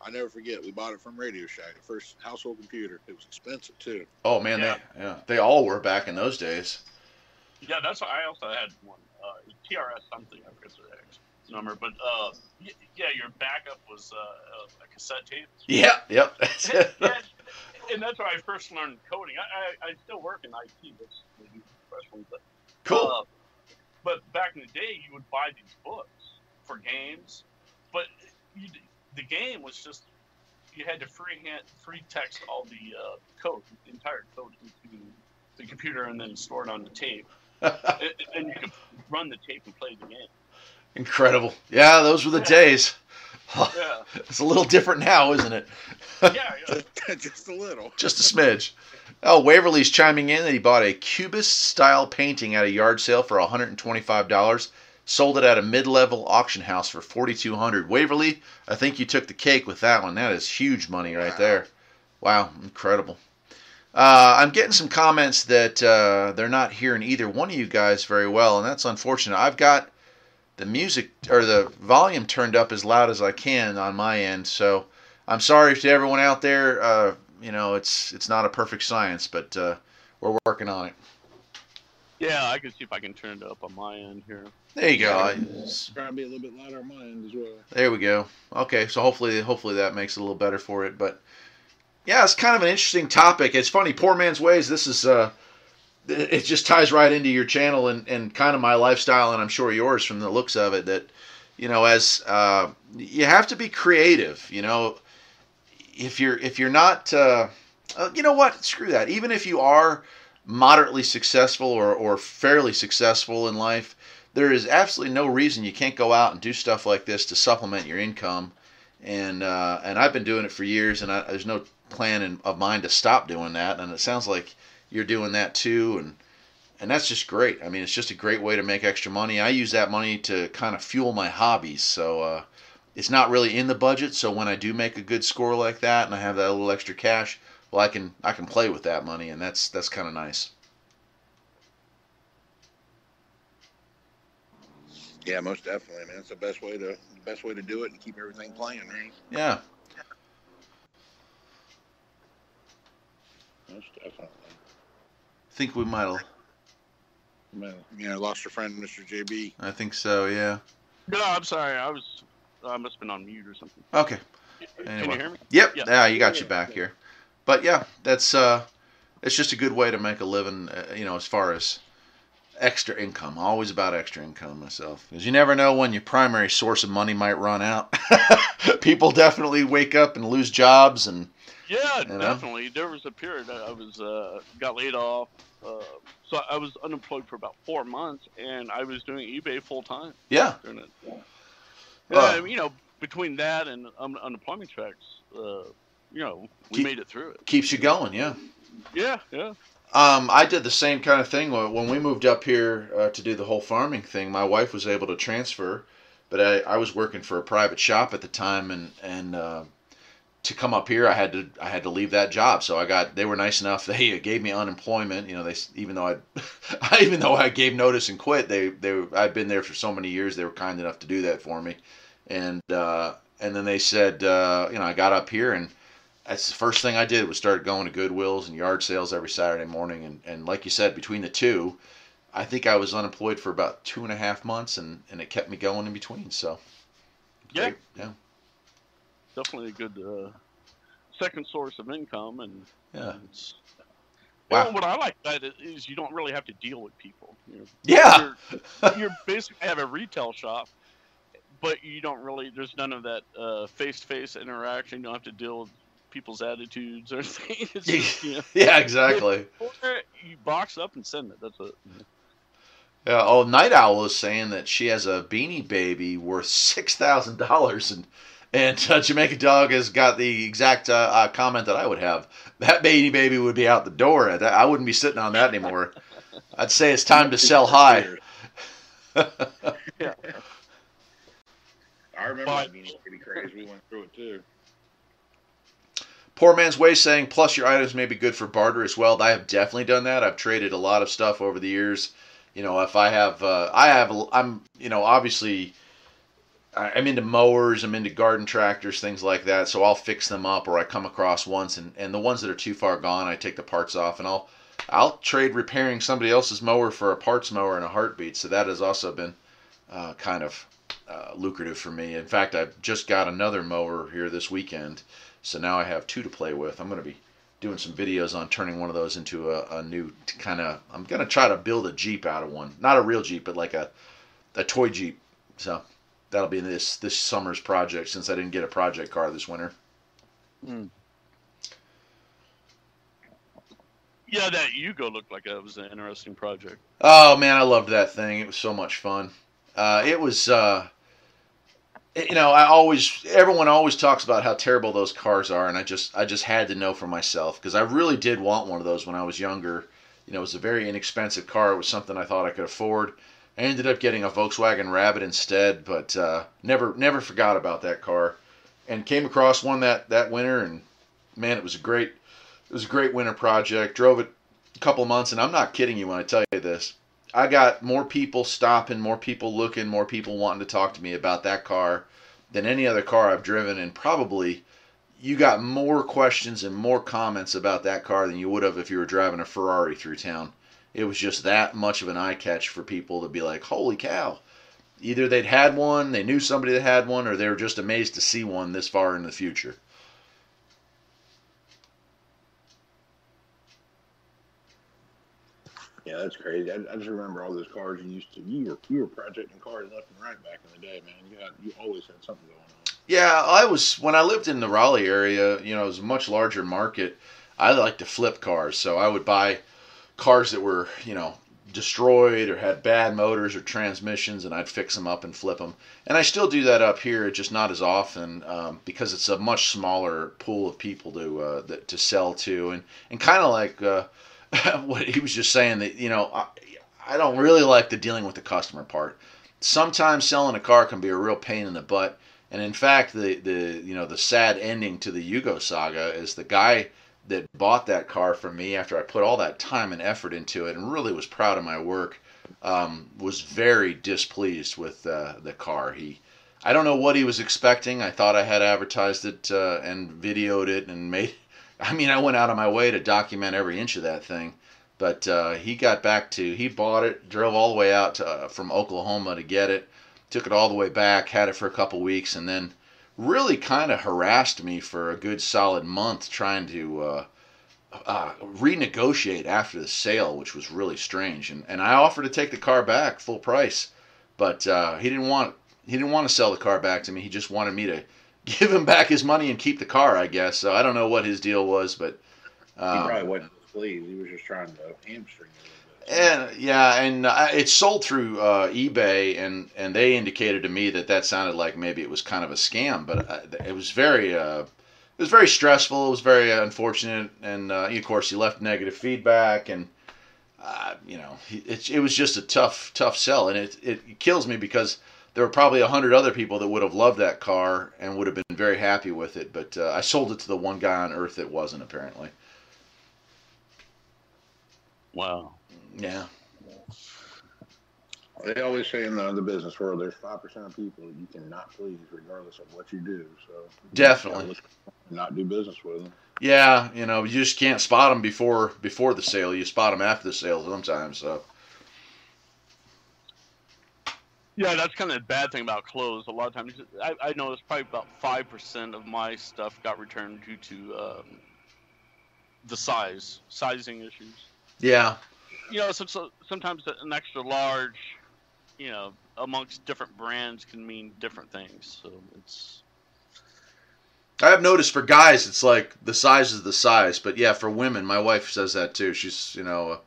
I never forget. We bought it from Radio Shack, the first household computer. It was expensive too. Oh man, Yeah. they yeah, they all were back in those days. Yeah, that's what I also had one. Uh, TRS something, I forget the X number, but uh, yeah, your backup was uh, a, cassette tape. Yeah, yep. <laughs> And, and that's where I first learned coding. I, I, I still work in IT, which is professional, but Cool. Uh, but back in the day, you would buy these books for games, but you, the game was just you had to freehand free text all the uh, code, the entire code into the computer, and then store it on the tape, <laughs> and, and you could run the tape and play the game. Incredible. Yeah, those were the Yeah. days. <laughs> Yeah, It's a little different now, isn't it? yeah, <laughs> yeah. Just, <laughs> just a little. Just a smidge. Oh, Waverly's chiming in that he bought a cubist style painting at a yard sale for $125. Sold it at a mid-level auction house for $4,200. Waverly, I think you took the cake with that one. That is huge money right Wow. there. Wow, incredible. Uh, I'm getting some comments that uh, they're not hearing either one of you guys very well, and that's unfortunate. I've got the music or the volume turned up as loud as I can on my end, so I'm sorry to everyone out there. Uh, you know, it's it's not a perfect science, but uh, we're working on it. Yeah, I can see if I can turn it up on my end here. There you go. I, Trying to be a little bit louder on my end as well. there we go. Okay, so hopefully hopefully that makes it a little better for it. But yeah, it's kind of an interesting topic. It's funny, poor man's ways. This is uh, it just ties right into your channel and, and kind of my lifestyle, and I'm sure yours from the looks of it. That you know, as uh, you have to be creative. You know, if you're if you're not, uh, uh, you know what? Screw that. Even if you are moderately successful or or fairly successful in life, there is absolutely no reason you can't go out and do stuff like this to supplement your income. And uh, and I've been doing it for years, and I, there's no plan in, of mine to stop doing that. And it sounds like you're doing that too, and and that's just great. I mean, it's just a great way to make extra money. I use that money to kind of fuel my hobbies, so uh, it's not really in the budget. So when I do make a good score like that, and I have that little extra cash, well, I can I can play with that money, and that's that's kind of nice. Yeah, most definitely, man. It's the best way to the best way to do it and keep everything playing, right? Yeah. Most definitely. I think we might have. Yeah, you lost your friend, Mr. JB. I think so. Yeah. No, I'm sorry. I was. I must have been on mute or something. Okay. Can you hear me? Yep. Yeah. Yeah, you got you back here. But yeah, that's uh, it's just a good way to make a living. Uh, you know, as far as extra income, always about extra income myself, because you never know when your primary source of money might run out. <laughs> People definitely wake up and lose jobs, and Yeah, You know? definitely. There was a period I I was uh, got laid off, uh, so I was unemployed for about four months, and I was doing eBay full time yeah, during it. Yeah, you know, between that and um, unemployment checks, uh, you know, we Keep- made it through it. keeps you going. Yeah. Yeah, yeah. Um, I did the same kind of thing when when we moved up here uh, to do the whole farming thing. My wife was able to transfer, but I, I was working for a private shop at the time, and and uh, to come up here, I had to I had to leave that job. So I got they were nice enough. <laughs> They gave me unemployment. You know, they even though <laughs> I even though I gave notice and quit, they they I'd been there for so many years. They were kind enough to do that for me, and uh, and then they said uh, you know I got up here and that's the first thing I did was start going to Goodwills and yard sales every Saturday morning. And, and like you said, between the two, I think I was unemployed for about two and a half months, and, and it kept me going in between. So, Yeah. great. yeah, Definitely a good uh, second source of income, and yeah, it's, Wow. Well, what I like about it is you don't really have to deal with people. You know, yeah, you're, you're <laughs> basically have a retail shop, but you don't really. There's none of that uh, face-to-face interaction. You don't have to deal with people's attitudes or <laughs> just, you know, <laughs> yeah, exactly. or you box up and send it. That's it. Yeah. Oh, Night Owl is saying that she has a beanie baby worth six thousand dollars, and and uh, Jamaica Dog has got the exact uh, uh, comment that I would have. That baby baby would be out the door. I wouldn't be sitting on that anymore. I'd say it's time to sell high. Yeah. <laughs> I remember But- that being pretty crazy. We went through it too. Poor Man's Way saying, plus your items may be good for barter as well. I have definitely done that. I've traded a lot of stuff over the years. You know, if I have, uh, I have, I'm, you know, obviously, I- I'm into mowers, I'm into garden tractors, things like that. So I'll fix them up, or I come across once, and, and the ones that are too far gone, I take the parts off, and I'll, I'll trade repairing somebody else's mower for a parts mower in a heartbeat. So that has also been uh, kind of uh, lucrative for me. In fact, I've just got another mower here this weekend. So now I have two to play with. I'm going to be doing some videos on turning one of those into a, a new kind of. I'm going to try to build a Jeep out of one. Not a real Jeep, but like a, a toy Jeep. So that'll be this this summer's project since I didn't get a project car this winter. Yeah, that Yugo looked like it was an interesting project. Oh man, I loved that thing. It was so much fun. Uh, it was, uh, you know, I always, everyone always talks about how terrible those cars are, and I just, I just had to know for myself because I really did want one of those when I was younger. You know, it was a very inexpensive car. It was something I thought I could afford. I ended up getting a Volkswagen Rabbit instead, but uh, never, never forgot about that car, and came across one that that winter, and man, it was a great, it was a great winter project. Drove it a couple months, and I'm not kidding you when I tell you this. I got more people stopping, more people looking, more people wanting to talk to me about that car than any other car I've driven, and probably you got more questions and more comments about that car than you would have if you were driving a Ferrari through town it was just that much of an eye catch for people to be like, holy cow. Either they'd had one, they knew somebody that had one, or they were just amazed to see one this far in the future. Yeah, that's crazy. I, I, just remember all those cars you used to. You were you were projecting cars left and right back in the day, man. You had, you always had something going on. Yeah, I was when I lived in the Raleigh area. You know, it was a much larger market. I liked to flip cars, so I would buy cars that were you know destroyed or had bad motors or transmissions, and I'd fix them up and flip them. And I still do that up here, just not as often um, because it's a much smaller pool of people to uh, that, to sell to, and and kind of like uh, <laughs> what he was just saying that you know I, I don't really like the dealing with the customer part. Sometimes selling a car can be a real pain in the butt, and in fact, the the you know the sad ending to the Yugo saga is the guy that bought that car from me after I put all that time and effort into it and really was proud of my work, um, was very displeased with uh, the car. He, I don't know what he was expecting. I thought I had advertised it uh, and videoed it and made. <laughs> I mean, I went out of my way to document every inch of that thing. But uh, he got back to he bought it, drove all the way out to, uh, from Oklahoma to get it, took it all the way back, had it for a couple weeks, and then really kind of harassed me for a good solid month trying to uh, uh, renegotiate after the sale, which was really strange. And, and I offered to take the car back full price, but uh, he didn't want he didn't want to sell the car back to me. He just wanted me to <laughs> give him back his money and keep the car, I guess. So I don't know what his deal was, but um, he probably wasn't pleased. He was just trying to hamstring you. And yeah, and it's sold through uh, eBay, and and they indicated to me that that sounded like maybe it was kind of a scam, but uh, it was very uh, it was very stressful. It was very unfortunate, and uh, of course he left negative feedback, and you know it it was just a tough tough sell, and it it kills me because there were probably a hundred other people that would have loved that car and would have been very happy with it, but I sold it to the one guy on earth that wasn't apparently. Wow. Yeah. They always say in the, the business world, there's five percent of people you cannot please, regardless of what you do. So definitely not do business with them. Yeah, you know, you just can't spot them before before the sale. You spot them after the sale sometimes. So. Yeah, that's kind of the bad thing about clothes. A lot of times, I, I noticed probably about five percent of my stuff got returned due to um, the size, sizing issues. Yeah, you know, so, so sometimes an extra large, you know, amongst different brands can mean different things. So it's. I have noticed for guys, it's like the size is the size, but yeah, for women, my wife says that too. She's, you know,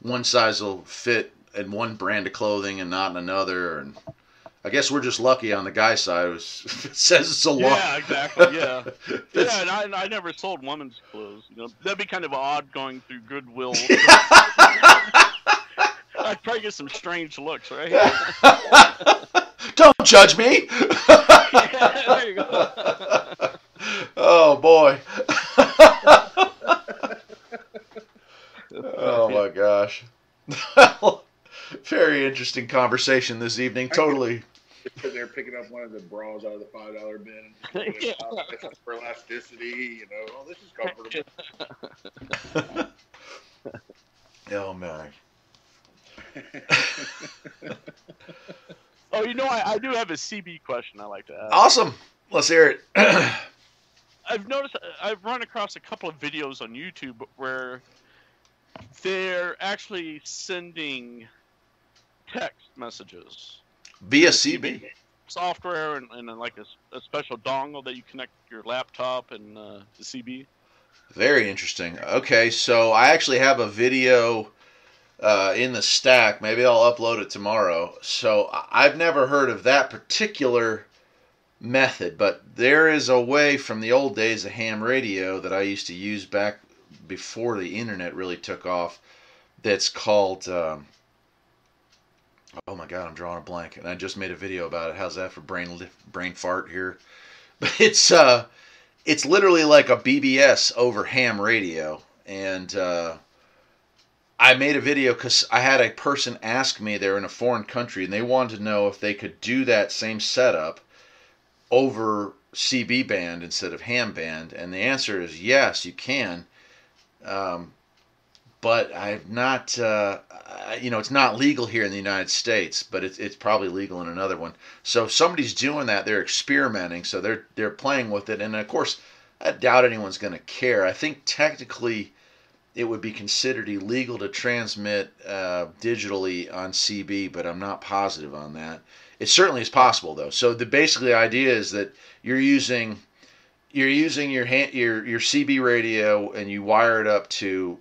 one size will fit in one brand of clothing and not in another, and I guess we're just lucky on the guy side. It, was, it says it's a lot. Yeah, exactly. Yeah, <laughs> yeah. And I, I never sold women's clothes. You know, that'd be kind of odd going through Goodwill. <laughs> I'd probably get some strange looks, right? <laughs> Don't judge me. yeah, there you go. oh boy. oh my gosh. Very interesting conversation this evening. Totally because they're picking up one of the bras out of the five dollar bin <laughs> for elasticity. You know, oh, this is comfortable. <laughs> <laughs> oh man. oh, you know, I, I do have a CB question I like to ask. Awesome. Let's hear it. <clears throat> I've noticed uh, I've run across a couple of videos on YouTube where they're actually sending text messages via CB software and, and like a, a, special dongle that you connect your laptop and uh, the CB. Very interesting. Okay, so I actually have a video uh, in the stack. Maybe I'll upload it tomorrow. So I've never heard of that particular method, but there is a way from the old days of ham radio that I used to use back before the internet really took off. That's called um, Oh my god, I'm drawing a blank, and I just made a video about it. How's that for brain brain fart here? <laughs> But it's uh, it's literally like a BBS over ham radio, and uh, I made a video because I had a person ask me they're in a foreign country and they wanted to know if they could do that same setup over CB band instead of ham band, and the answer is yes, you can. Um, but I've not, uh, you know, it's not legal here in the United States, but it's it's probably legal in another one. So if somebody's doing that, they're experimenting, so they're they're playing with it, and of course, I doubt anyone's going to care. I think technically, it would be considered illegal to transmit uh, digitally on CB, but I'm not positive on that. It certainly is possible though. So the basically idea is that you're using you're using your hand, your your CB radio and you wire it up to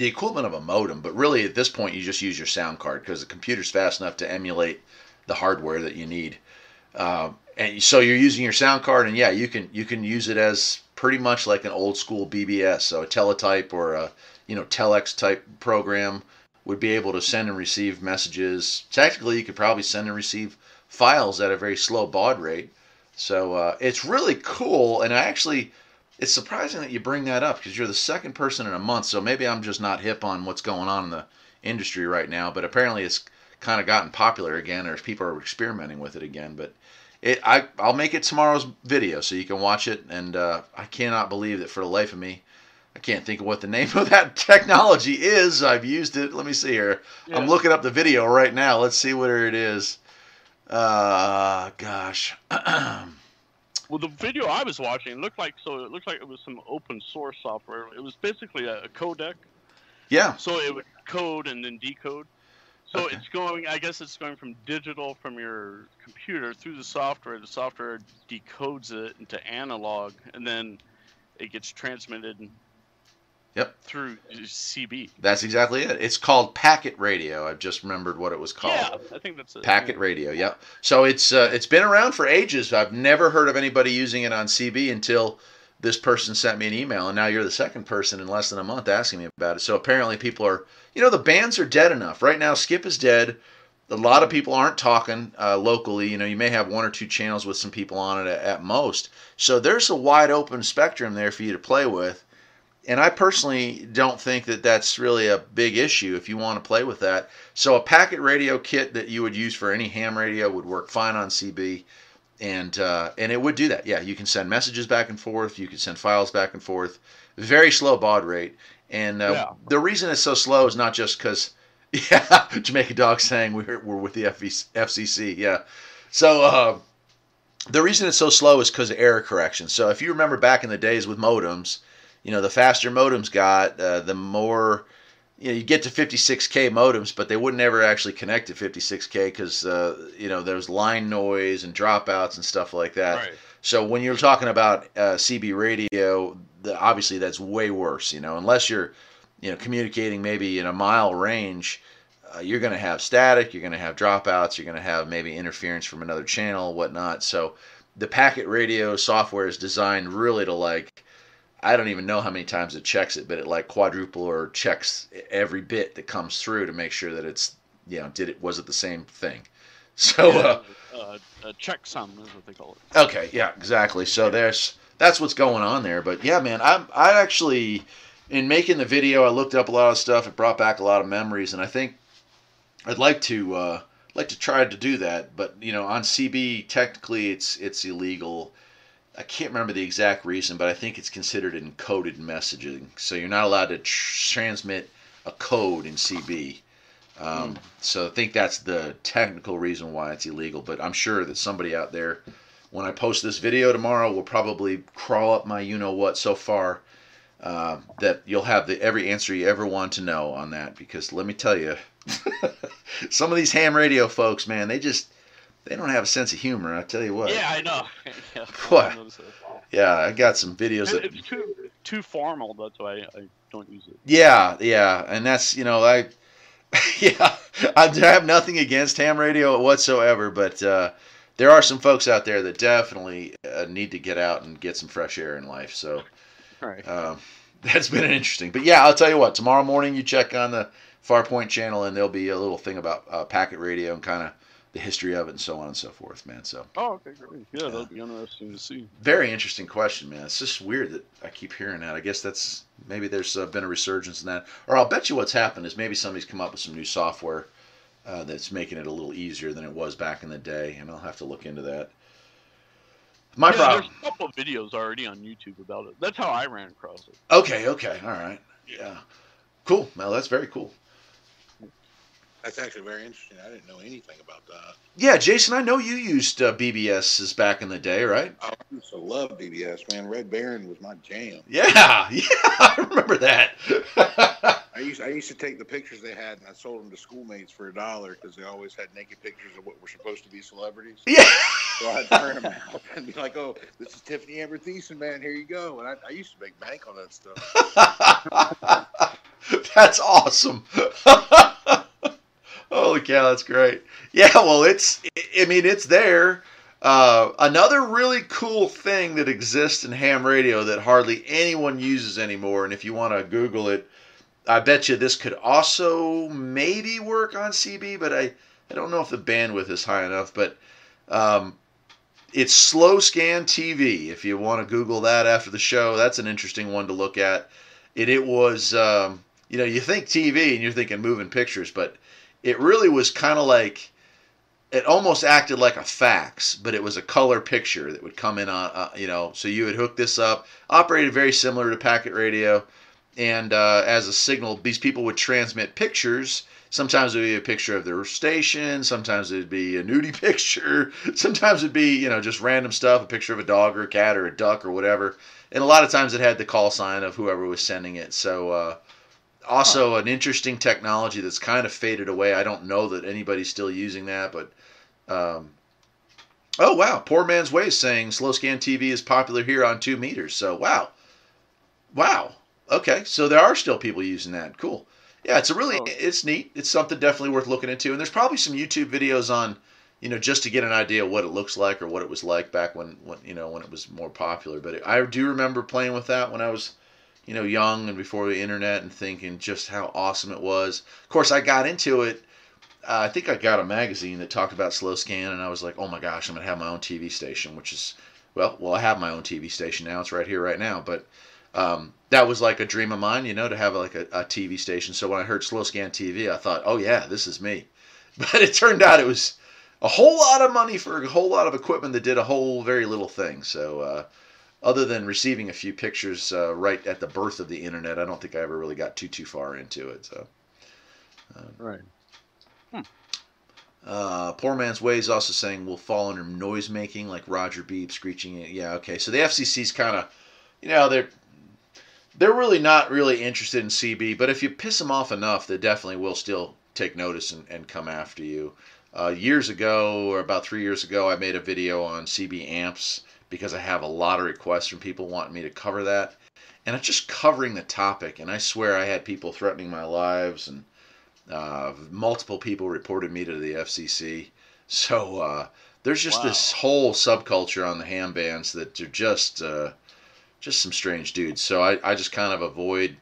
the equivalent of a modem, but really at this point you just use your sound card because the computer's fast enough to emulate the hardware that you need. Uh, and so you're using your sound card, and yeah, you can you can use it as pretty much like an old school BBS, so a teletype or a you know telex type program would be able to send and receive messages. Technically, you could probably send and receive files at a very slow baud rate. So uh, it's really cool, and I actually it's surprising that you bring that up because you're the second person in a month. So maybe I'm just not hip on what's going on in the industry right now. But apparently, it's kind of gotten popular again, or people are experimenting with it again. But it, I, I'll make it tomorrow's video so you can watch it. And uh, I cannot believe that for the life of me, I can't think of what the name of that <laughs> technology is. I've used it. Let me see here. Yeah. I'm looking up the video right now. Let's see what it is. Uh, gosh. <clears throat> Well, the video I was watching looked like so. It looked like it was some open source software. It was basically a, a codec. Yeah. So it would code and then decode. So okay. it's going. I guess it's going from digital from your computer through the software. The software decodes it into analog, and then it gets transmitted Yep. Through CB. That's exactly it. It's called packet radio. I've just remembered what it was called. Yeah, I think that's it. Packet radio. Yep. So it's uh, it's been around for ages. I've never heard of anybody using it on CB until this person sent me an email, and now you're the second person in less than a month asking me about it. So apparently, people are, you know, the bands are dead enough right now. Skip is dead. A lot of people aren't talking uh, locally. You know, you may have one or two channels with some people on it at, at most. So there's a wide open spectrum there for you to play with and I personally don't think that that's really a big issue if you want to play with that. So a packet radio kit that you would use for any ham radio would work fine on CB, and uh, and it would do that. Yeah, you can send messages back and forth. You can send files back and forth. Very slow baud rate, and uh, yeah. the reason it's so slow is not just because. <laughs> Yeah, Jamaica Dog saying we're, we're with the FCC. Yeah. So uh, the reason it's so slow is because of error correction. So if you remember back in the days with modems, you know, the faster modems got, uh, the more you know, you get to 56k modems, but they wouldn't ever actually connect to 56k because uh, you know there's line noise and dropouts and stuff like that. Right. So when you're talking about uh, CB radio, the, obviously that's way worse. You know, unless you're you know communicating maybe in a mile range, uh, you're going to have static, you're going to have dropouts, you're going to have maybe interference from another channel, whatnot. So the packet radio software is designed really to like I don't even know how many times it checks it, but it like quadruple or checks every bit that comes through to make sure that it's you know did it was it the same thing. <laughs> So yeah, uh, uh, uh, checksum is what they call it. Okay, yeah, exactly. So there's that's what's going on there. But yeah, man, I I actually in making the video I looked up a lot of stuff. It brought back a lot of memories, and I think I'd like to uh, like to try to do that. But you know, on CB technically it's it's illegal I can't remember the exact reason, but I think it's considered encoded messaging. So you're not allowed to tr- transmit a code in CB. Um, mm. So I think that's the technical reason why it's illegal. But I'm sure that somebody out there, when I post this video tomorrow, will probably crawl up my you know what so far. Uh, that you'll have the every answer you ever want to know on that because let me tell you, <laughs> some of these ham radio folks, man, they just they don't have a sense of humor. I tell you what. Yeah, I know. <laughs> yeah, <laughs> what? Yeah, I got some videos. That... It's too too formal. That's why I don't use it. Yeah, yeah, and that's you know I, <laughs> yeah, I have nothing against ham radio whatsoever, but uh, there are some folks out there that definitely uh, need to get out and get some fresh air in life. So, right. Um, that's been interesting. But yeah, I'll tell you what. Tomorrow morning, you check on the Farpoint channel, and there'll be a little thing about uh, packet radio and kind of the history of it and so on and so forth, man. So. Oh, okay, great. Yeah, that'll be interesting to see. Very interesting question, man. It's just weird that I keep hearing that. I guess that's maybe there's uh, been a resurgence in that, or I'll bet you what's happened is maybe somebody's come up with some new software uh, that's making it a little easier than it was back in the day, and I'll have to look into that. My yeah, problem. There's a couple of videos already on YouTube about it. That's how I ran across it. Okay. Okay. All right. Yeah. Cool. Well, that's very cool. That's actually very interesting. I didn't know anything about that. Yeah, Jason, I know you used uh, BBSs back in the day, right? I used to love BBS, man. Red Baron was my jam. Yeah, <laughs> yeah, I remember that. <laughs> I used I used to take the pictures they had and I sold them to schoolmates for a dollar because they always had naked pictures of what were supposed to be celebrities. yeah. So I'd turn them out and be like, "Oh, this is Tiffani Amber Thiessen, man. Here you go." And I, I used to make bank on that stuff. <laughs> that's awesome. Holy cow, that's great. Yeah, well, it's, I mean, it's there. Uh, another really cool thing that exists in ham radio that hardly anyone uses anymore, and if you want to Google it, I bet you this could also maybe work on CB, but I, I don't know if the bandwidth is high enough. But um, it's Slow Scan TV. If you want to Google that after the show, that's an interesting one to look at. It it was um, you know you think TV and you're thinking moving pictures, but it really was kind of like it almost acted like a fax, but it was a color picture that would come in on uh, you know. So you would hook this up, operated very similar to packet radio, and uh, as a signal, these people would transmit pictures. Sometimes it would be a picture of their station. Sometimes it'd be a nudie <laughs> picture. Sometimes it'd be, you know, just random stuff, a picture of a dog or a cat or a duck or whatever. And a lot of times it had the call sign of whoever was sending it. So, uh, also an interesting technology that's kind of faded away. I don't know that anybody's still using that, but um, oh wow, poor man's way is saying slow scan TV is popular here on two meters. So wow, wow, okay, so there are still people using that. Cool. Yeah, it's a really Oh. it's neat. It's something definitely worth looking into. And there's probably some YouTube videos on, you know, just to get an idea of what it looks like or what it was like back when when you know when it was more popular. But I do remember playing with that when I was, you know, young and before the internet and thinking just how awesome it was. Of course, I got into it. Uh, I think I got a magazine that talked about slow scan, and I was like, oh my gosh, I'm gonna have my own TV station, which is well, well, I have my own TV station now. It's right here, right now. But um, that was like a dream of mine, you know, to have like a, a TV station. So when I heard slow scan TV, I thought, oh yeah, this is me. <laughs> But it turned out it was a whole lot of money for a whole lot of equipment that did a whole very little thing. So uh, other than receiving a few pictures uh, right at the birth of the internet, I don't think I ever really got too too far into it. So. Right. Uh, Poor Man's Way is also saying we'll fall under noise making, like Roger Beep screeching. It. Yeah, okay. So the FCC's kind of, you know, they're they're really not really interested in CB, but if you piss them off enough, they definitely will still take notice and, and come after you. Uh, years ago, or about three years ago, I made a video on CB amps because I have a lot of requests from people wanting me to cover that, and it's just covering the topic. And I swear I had people threatening my lives and uh, multiple people reported me to the FCC. So uh, there's just Wow. this whole subculture on the ham bands that are just uh, just some strange dudes. So I, I just kind of avoid.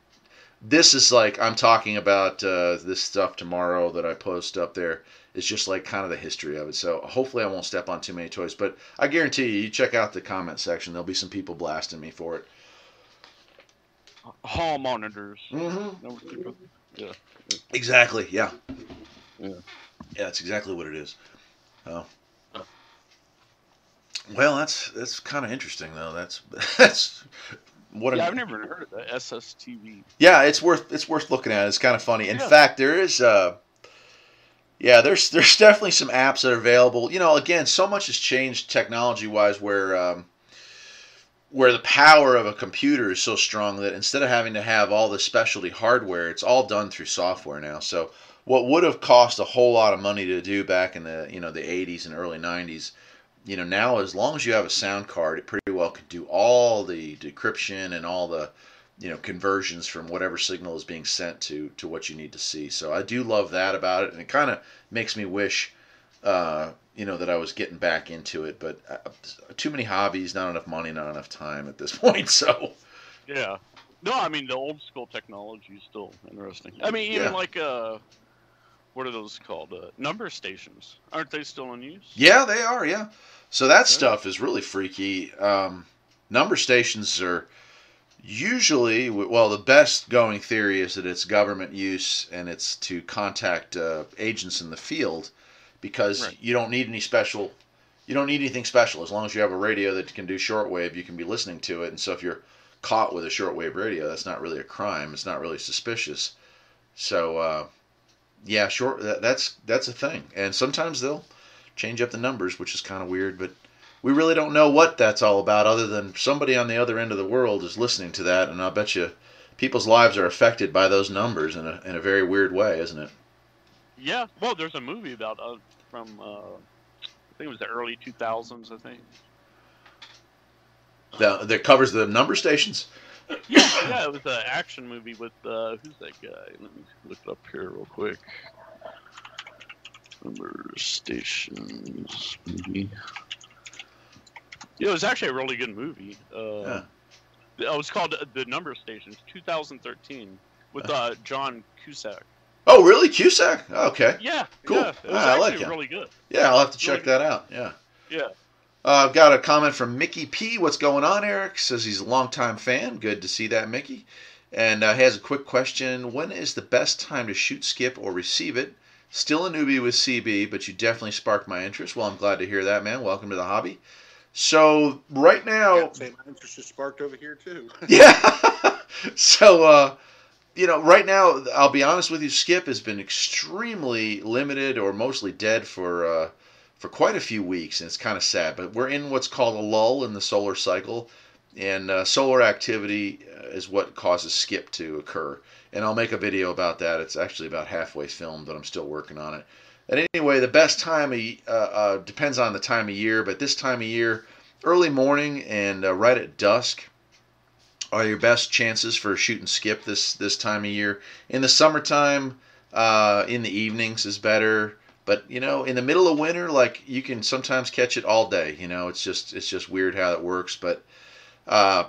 This is like I'm talking about uh, this stuff tomorrow that I post up there. It's just like kind of the history of it. So hopefully I won't step on too many toes. But I guarantee you, you check out the comment section. There'll be some people blasting me for it. Hall monitors. Mm-hmm. Yeah. Exactly. Yeah. Yeah. Yeah, that's exactly what it is. Oh. Well, that's that's kind of interesting though. That's <laughs> that's what. Yeah, an- I've never heard of that SSTV. yeah, it's worth it's worth looking at. It's kind of funny. In Yeah. fact, there is uh yeah, there's there's definitely some apps that are available. You know, again, so much has changed technology wise where um where the power of a computer is so strong that instead of having to have all the specialty hardware, it's all done through software now. So what would have cost a whole lot of money to do back in the you know the 80s and early 90s, you know now as long as you have a sound card, it pretty well can do all the decryption and all the you know conversions from whatever signal is being sent to to what you need to see. So I do love that about it, and it kind of makes me wish. Uh, you know that I was getting back into it, but uh, too many hobbies, not enough money, not enough time at this <laughs> point. So Yeah. No, I mean the old school technology is still interesting. I mean, even Yeah. like uh, what are those called? Uh, number stations. Aren't they still in use? yeah, they are. Yeah, so that Yeah. stuff is really freaky. Um, number stations are usually well, the best going theory is that it's government use and it's to contact uh, agents in the field because Right. you don't need any special. You don't need anything special as long as you have a radio that can do shortwave. You can be listening to it, and so if you're caught with a shortwave radio, that's not really a crime. It's not really suspicious. So, uh, yeah, sure. That, that's that's a thing, and sometimes they'll change up the numbers, which is kind of weird. But we really don't know what that's all about, other than somebody on the other end of the world is listening to that, and I'll bet you people's lives are affected by those numbers in a in a very weird way, isn't it? Yeah. Well, there's a movie about uh, from uh, I think it was the early 2000s. I think. That, that covers the number stations. <coughs> Yeah, yeah, it was an action movie with uh, who's that guy? Let me look it up here real quick. Number stations movie. Yeah, it was actually a really good movie. Uh, Yeah. It was called uh, The Number Stations, 2013, with uh, John Cusack. Oh, really, Cusack? Okay. Yeah, Cool. Yeah, it was Ah, I like it. really good. Yeah, I'll have to check Really that out. Yeah. Yeah. Uh, I've got a comment from Mickey P. What's going on, Eric? Says he's a longtime fan. Good to see that, Mickey. And uh, he has a quick question. When is the best time to shoot, skip, or receive it? Still a newbie with CB, but you definitely sparked my interest. Well, I'm glad to hear that, man. Welcome to the hobby. So, right now, say my interest is sparked over here too. <laughs> <laughs> yeah. so, uh, you know, right now, I'll be honest with you, Skip has been extremely limited or mostly dead for uh, for quite a few weeks, and it's kind of sad. But we're in what's called a lull in the solar cycle, and uh, solar activity uh, is what causes Skip to occur. And I'll make a video about that. It's actually about halfway filmed, but I'm still working on it. And anyway, the best time of, uh, uh, depends on the time of year, but this time of year, early morning and uh, right at dusk are your best chances for shoot and skip this this time of year. In the summertime, uh, in the evenings is better. But you know, in the middle of winter, like you can sometimes catch it all day. You know, it's just it's just weird how it works. But uh,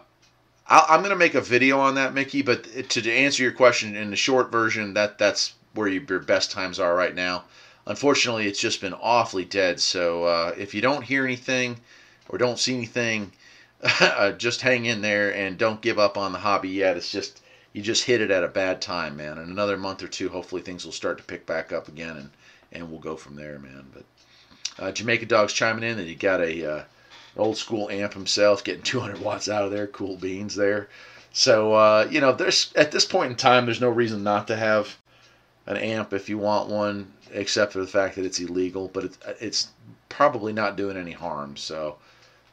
I, I'm gonna make a video on that, Mickey. But to, to answer your question in the short version, that that's where your best times are right now. Unfortunately, it's just been awfully dead. So uh, if you don't hear anything or don't see anything, <laughs> uh, just hang in there and don't give up on the hobby yet. It's just you just hit it at a bad time, man. In another month or two, hopefully things will start to pick back up again, and and we'll go from there, man. But uh, Jamaica Dog's chiming in that you got a uh, old school amp himself, getting 200 watts out of there. Cool beans there. So uh, you know, there's at this point in time, there's no reason not to have an amp if you want one, except for the fact that it's illegal. But it's it's probably not doing any harm. So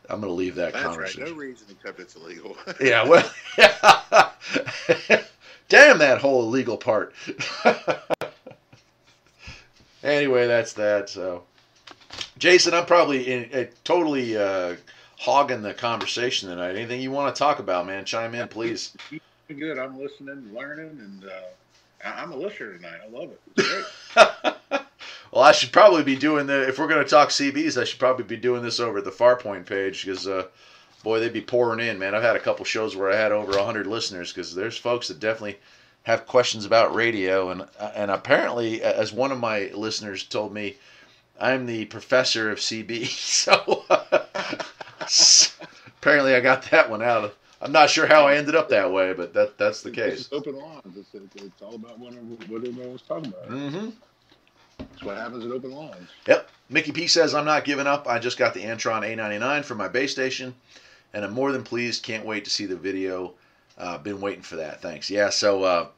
I'm going to leave that That's right. conversation. No reason except it's illegal. <laughs> Yeah, well, <laughs> damn that whole illegal part. <laughs> anyway, that's that. So, Jason, I'm probably in, uh, totally uh, hogging the conversation tonight. Anything you want to talk about, man? Chime in, please. Good. I'm listening, learning, and uh, I- I'm a listener tonight. I love it. <laughs> Well, I should probably be doing the. If we're going to talk CBs, I should probably be doing this over at the Farpoint page because, uh, boy, they'd be pouring in, man. I've had a couple shows where I had over hundred listeners because there's folks that definitely have questions about radio, and and apparently, as one of my listeners told me, I'm the professor of CB. <laughs> So <laughs> apparently, I got that one out. of I'm not sure how I ended up that way, but that that's the case. is open lines. It's, it's, it's all about what, what everybody was talking about. Mm-hmm. That's what happens at open lines. Yep. Mickey P says, I'm not giving up. I just got the Antron A99 for my base station, and I'm more than pleased. Can't wait to see the video. Uh, been waiting for that. Thanks. Yeah, so uh,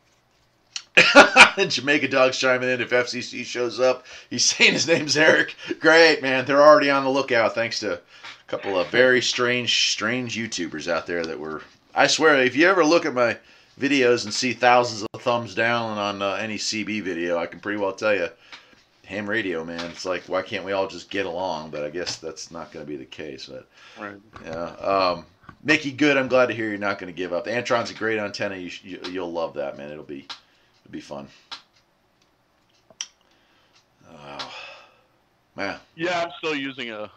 <laughs> Jamaica Dog's chiming in. If FCC shows up, he's saying his name's Eric. Great, man. They're already on the lookout thanks to couple of very strange, strange YouTubers out there that were. I swear, if you ever look at my videos and see thousands of thumbs down on uh, any CB video, I can pretty well tell you ham radio, man. It's like, why can't we all just get along? But I guess that's not going to be the case. But Right. yeah, um, Mickey, good. I'm glad to hear you're not going to give up. The Antron's a great antenna. You, you, you'll love that, man. It'll be it'll be fun. Oh, man. Yeah, I'm still using a,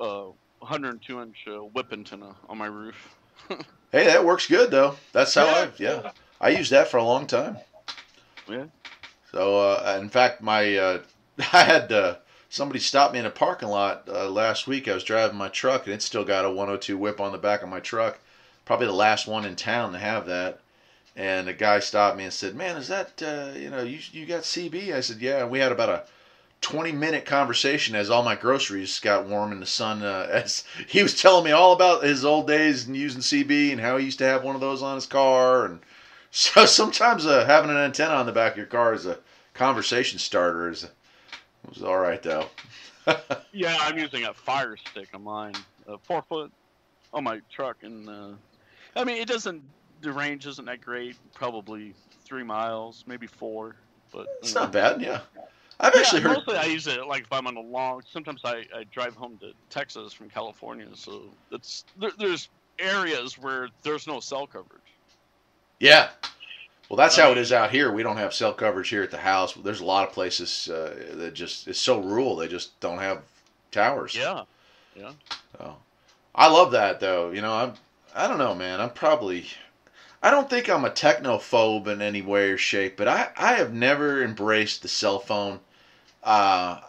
a 102 inch uh, whip antenna on my roof. <laughs> Hey, that works good though. That's how I Yeah. I used that for a long time. Yeah. So, uh, in fact, my uh, <laughs> I had uh, somebody stop me in a parking lot uh, last week. I was driving my truck, and it still got a 102 whip on the back of my truck. Probably the last one in town to have that. And the guy stopped me and said, "Man, is that uh, you know you you got CB?" I said, "Yeah." And we had about a 20 minute conversation as all my groceries got warm in the sun. Uh, <laughs> as he was telling me all about his old days and using CB and how he used to have one of those on his car. And <laughs> so sometimes uh, having an antenna on the back of your car is a conversation starter is was all right though. <laughs> Yeah, I'm using a Firestik on mine, a four foot on my truck, and uh, I mean it doesn't. The range isn't that great. Probably three miles, maybe four, but it's not bad. Yeah, I've yeah, actually heard. Mostly, I use it like if I'm on a long. Sometimes I, I drive home to Texas from California, so it's there, there's areas where there's no cell coverage. Yeah. Well, that's I how it is out here. We don't have cell coverage here at the house. There's a lot of places uh, that just it's so rural. They just don't have towers. Yeah, yeah. So, I love that though. You know, I'm I don't know, man. I'm probably I don't think I'm a technophobe in any way or shape, but I I have never embraced the cell phone. Uh,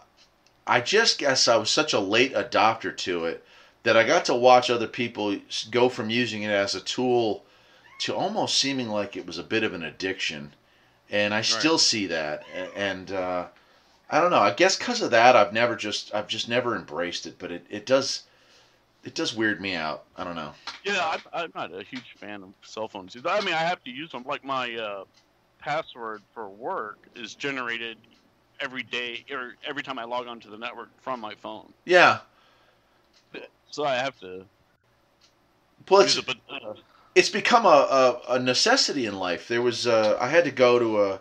I just guess I was such a late adopter to it that I got to watch other people go from using it as a tool to almost seeming like it was a bit of an addiction, and I still see that. And uh, I don't know. I guess because of that, I've never just I've just never embraced it. But it, it does it does weird me out. I don't know. Yeah, I'm, I'm not a huge fan of cell phones. I mean, I have to use them. Like my uh, password for work is generated every day or every time I log onto the network from my phone. Yeah. So I have to it's it. But uh, it's become a, a, a necessity in life. There was uh, I had to go to a,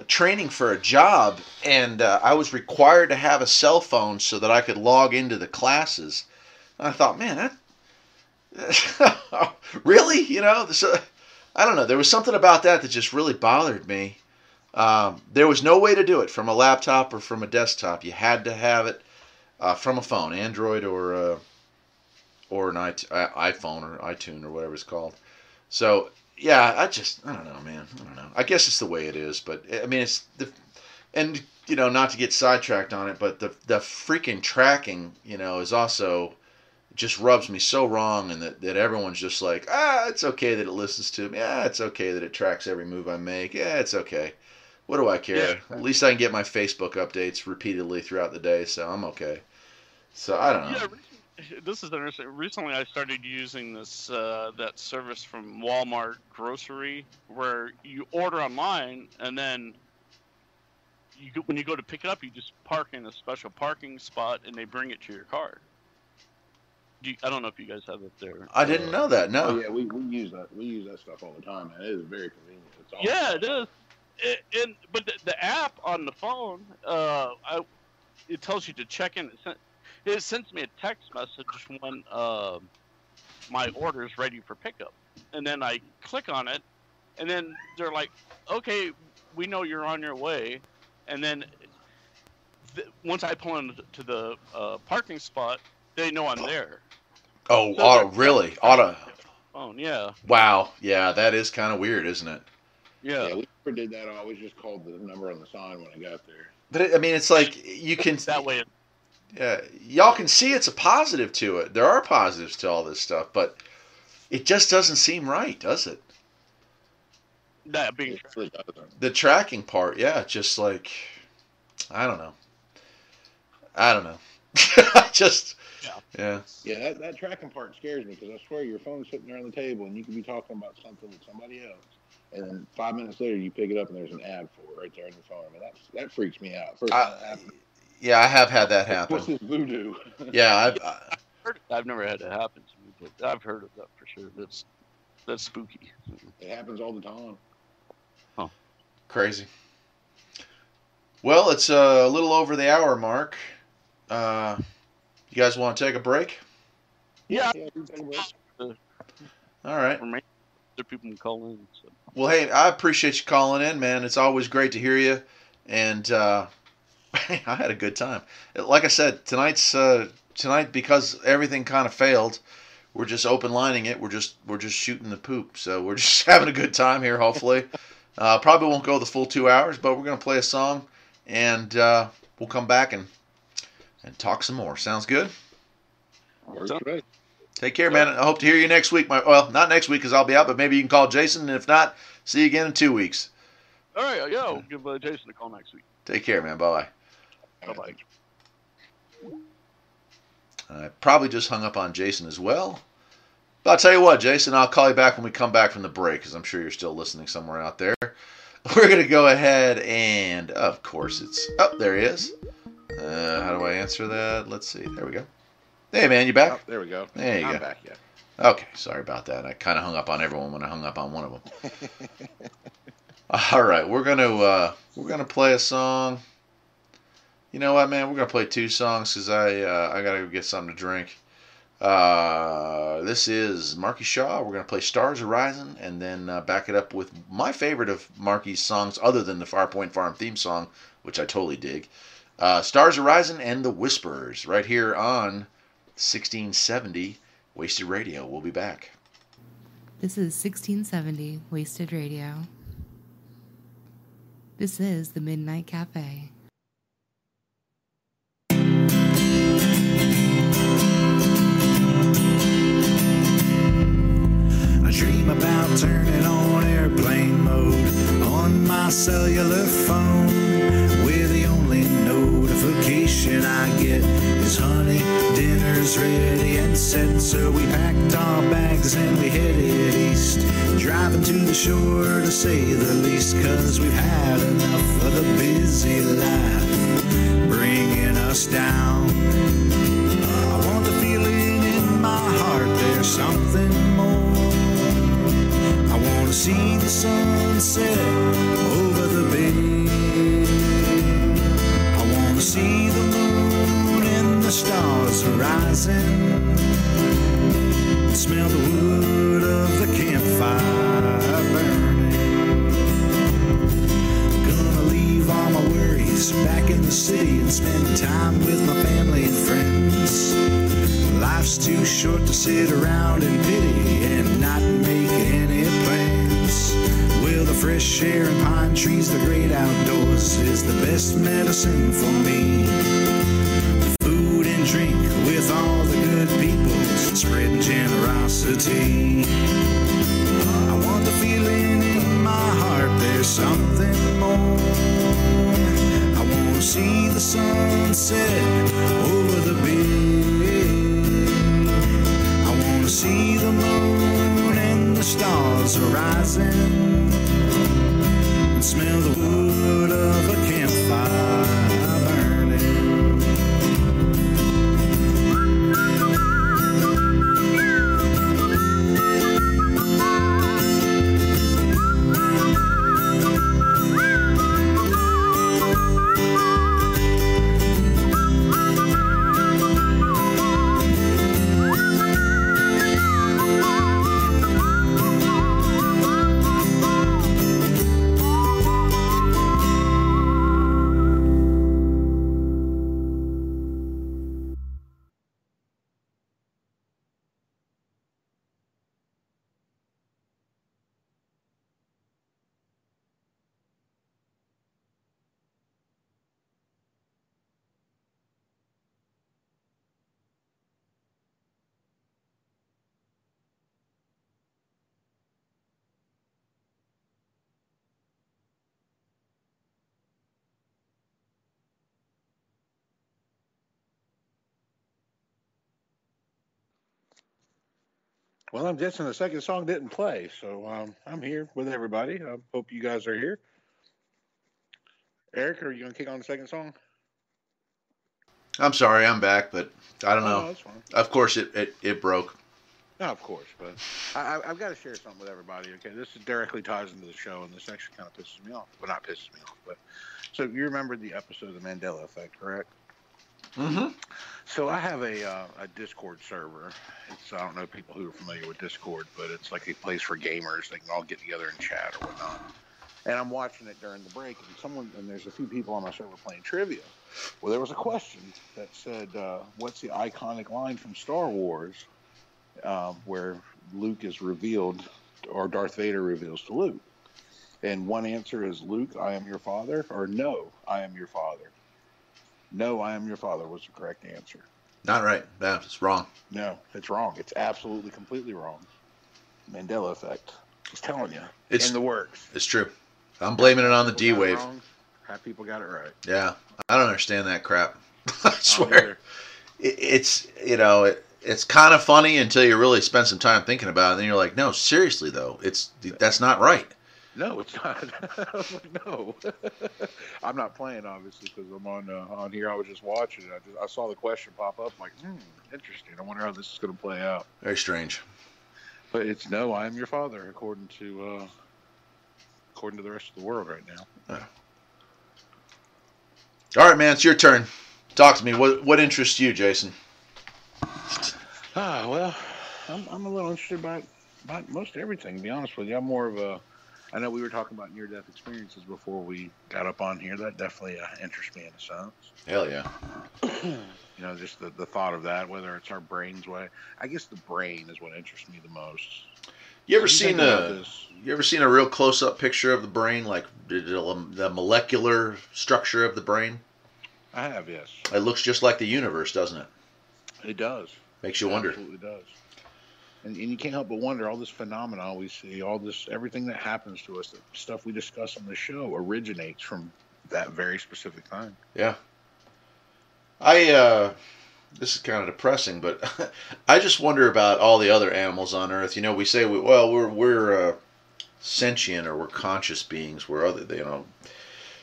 a training for a job, and uh, I was required to have a cell phone so that I could log into the classes. And I thought, man, that <laughs> really, you know, this, uh, I don't know. There was something about that that just really bothered me. Um, there was no way to do it from a laptop or from a desktop. You had to have it uh, from a phone, Android or uh, or an iPhone or iTunes or whatever it's called. So yeah, I just I don't know, man. I don't know. I guess it's the way it is, but I mean it's the and you know not to get sidetracked on it, but the the freaking tracking you know is also just rubs me so wrong, and that, that everyone's just like ah it's okay that it listens to me, yeah it's okay that it tracks every move I make, yeah it's okay. What do I care? At least I can get my Facebook updates repeatedly throughout the day, so I'm okay. So I don't know. yeah, this is interesting. Recently, I started using this uh, that service from Walmart Grocery, where you order online and then you go, when you go to pick it up, you just park in a special parking spot and they bring it to your car. Do you, I don't know if you guys have it there. I didn't know that. No. Oh yeah, we, we use that we use that stuff all the time, man. It is very convenient. It's awesome. Yeah, it is. It, and but the, the app on the phone, uh, I, it tells you to check in. It, sent, it sends me a text message when uh, my order is ready for pickup, and then I click on it, and then they're like, "Okay, we know you're on your way," and then th- once I pull into the uh, parking spot, they know I'm there. Oh, So auto, they're- really? Auto. Phone, yeah, Wow. Yeah, that is kind of weird, isn't it? yeah. Yeah, we never did that. I always just called the number on the sign when I got there. But it, I mean, it's like you can. That way, Yeah, y'all can see it's a positive to it. There are positives to all this stuff, but it just doesn't seem right, does it? that being It. The tracking part, yeah, just like I don't know. I don't know. <laughs> just Yeah. yeah. Yeah, that, that tracking part scares me because I swear your phone's sitting there on the table and you could be talking about something with somebody else, and then five minutes later you pick it up and there's an ad for it right there on your phone. I mean, that's that freaks me out. First I- time. Yeah, I have had that happen. What's this voodoo? <laughs> Yeah, I've, I, heard, I've never had it happen to me, but I've heard of that for sure. That's that's spooky. it happens all the time. crazy. Well, it's uh, a little over the hour mark. Uh, you guys want to take a break? Yeah, Yeah, we take a break. All right. or maybe other people can call in. So. Well, hey, I appreciate you calling in, man. It's always great to hear you, and uh, <laughs> I had a good time. Like I said, tonight's uh, tonight because everything kind of failed. We're just open lining it. We're just we're just shooting the poop. So we're <laughs> just having a good time here. Hopefully, uh, probably won't go the full two hours, but we're gonna play a song, and uh, we'll come back and and talk some more. Sounds good. Works. Take care, man. I hope to hear you next week. My well, not next week because I'll be out, but maybe you can call Jason. And if not, see you again in two weeks. All right, yeah, we'll give uh, Jason a call next week. Take care, man. Bye bye. Bye bye. I probably just hung up on Jason as well. But I'll tell you what, Jason, I'll call you back when we come back from the break because I'm sure you're still listening somewhere out there. <laughs> we're gonna go ahead and, of course, it's. Oh, there he is. Uh, how do I answer that? Let's see. There we go. Hey, man, you Oh, back? there we go. There you I'm go. back. Yeah. Okay, sorry about that. I kind of hung up on everyone when I hung up on one of them. <laughs> All right, we're gonna uh, we're gonna play a song. You know what, man? We're gonna play two songs because I uh, I gotta go get something to drink. Uh, this is Marky Shaw. We're gonna play Stars Horizon and then uh, back it up with my favorite of Marky's songs, other than the Farpoint Farm theme song, which I totally dig. Uh, Stars Horizon and the Whispers, right here on 1670 Wasted Radio. We'll be back. This is 1670 Wasted Radio. This is the Midnight Cafe. I dream about turning on airplane mode on my cellular phone, where the only notification I get is honey, dinner's ready and set. So we packed our bags and we headed east, driving to the shore to say the least, cause we've had enough of the busy life bringing us down. I want the feeling in my heart there's something more. I want to see the sunset see the moon and the stars rising. Smell the wood of the campfire burning. Gonna leave all my worries back in the city and spend time with my family and friends. Life's too short to sit around in pity fresh air and pine trees, the great outdoors, is the best medicine for me. Food and drink with all the good people, spreading generosity. I want the feeling in my heart, there's something more. I want to see the sunset over the bay. I want to see the moon and the stars rising. Smell the Well, I'm guessing the second song didn't play, so um, I'm here with everybody. I hope you guys are here. Eric, are you gonna kick on the second song? I'm sorry, I'm back, but I don't Oh, know. Of course, it, it, it broke. No, of course, but I, I, I've got to share something with everybody. Okay, this is directly ties into the show, and this actually kind of pisses me off. Well, not pisses me off, but so you remember the episode of the Mandela Effect, correct? Mm-hmm. So I have a uh, a Discord server. It's I don't know people who are familiar with Discord, but it's like a place for gamers. They can all get together and chat or whatnot. And I'm watching it during the break, and someone and there's a few people on my server playing trivia. Well, there was a question that said, uh, "What's the iconic line from Star Wars um, where Luke is revealed, or Darth Vader reveals to Luke?" And one answer is, "Luke, I am your father," or "No, I am your father." No, I am your father was the correct answer. Not right. That's wrong. No, it's wrong. It's absolutely completely wrong. Mandela effect. Just telling you. It's- in the works. It's true. I'm blaming it on the D People got it wave. Half people got it right. Yeah, I don't understand that crap. <laughs> I I swear, it, it's you know it, it's kind of funny until you really spend some time thinking about it. And then you're like, no, seriously though, it's that's not right. No, it's not. <laughs> I was like, no, <laughs> I'm not playing obviously because I'm on uh, on here. I was just watching it. I just I saw the question pop up. I'm like, hmm, interesting. I wonder how this is going to play out. Very strange. But it's no, I am your father, according to uh, according to the rest of the world right now. All right, man, it's your turn. Talk to me. What what interests you, Jason? Ah, well, I'm, I'm a little interested about about most everything. To be honest with you, I'm more of a. I know we were talking about near death experiences before we got up on here. That definitely uh, interests me in a sense. Hell yeah. <clears throat> You know, just the, the thought of that, whether it's our brain's way. I guess the brain is what interests me the most. You ever seen a you ever seen a real close up picture of the brain, like the, molecular structure of the brain? I have, yes. It looks just like the universe, doesn't it? It does. Makes you It wonder. Absolutely does. And, and you can't help but wonder all this phenomena we see, all this everything that happens to us, the stuff we discuss on the show originates from that very specific time. Yeah. I uh this is kind of depressing, but <laughs> I just wonder about all the other animals on Earth. You know, we say we, well we're we're uh, sentient or we're conscious beings. Where other you know,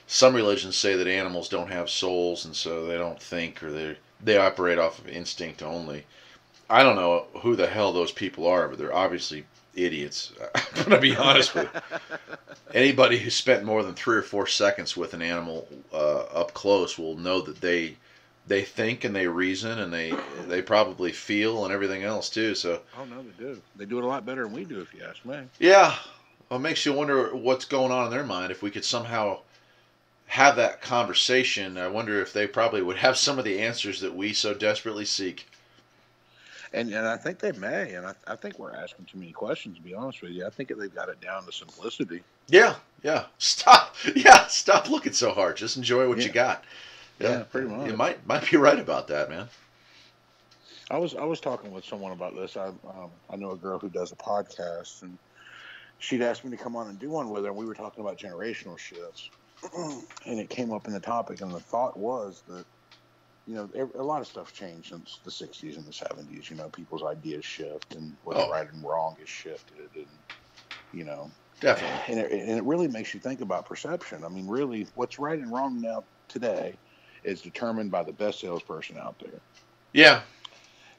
some religions say that animals don't have souls and so they don't think or they they operate off of instinct only. I don't know who the hell those people are, but they're obviously idiots. <laughs> I'm gonna be honest with you. Anybody who spent more than three or four seconds with an animal uh, up close will know that they they think and they reason and they they probably feel and everything else too. So Oh no, they do. They do it a lot better than we do, if you ask me. yeah, well, it makes you wonder what's going on in their mind. If we could somehow have that conversation, I wonder if they probably would have some of the answers that we so desperately seek. And and I think they may, and I, I think we're asking too many questions. To be honest with you, I think they've got it down to simplicity. Yeah, yeah. Stop. <laughs> Yeah, stop looking so hard. Just enjoy what you Yeah. got. Yeah, pretty much. You might might be right about that, man. I was I was talking with someone about this. I um, I know a girl who does a podcast, and she'd asked me to come on and do one with her. And we were talking about generational shifts, <clears throat> and it came up in the topic. And the thought was that you know a lot of stuff changed since the '60s and the '70s. You know, people's ideas shift, and what's Oh. right and wrong is shifted, and you know, Definitely. and it, and it really makes you think about perception. I mean, really, what's right and wrong now today is determined by the best salesperson out there. Yeah.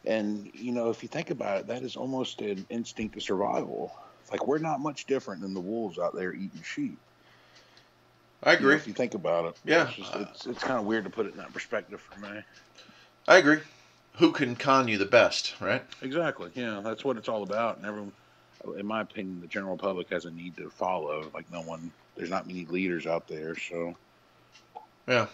And you know, if you think about it, that is almost an instinct of survival. Like we're not much different than the wolves out there eating sheep. I You know, agree. if you think about it, Yeah. it's, just, it's, it's kind of weird to put it in that perspective for me. I agree. Who can con you the best, right? Exactly. Yeah, that's what it's all about. And everyone, in my opinion, the general public has a need to follow. Like no one, there's not many leaders out there. So Yeah.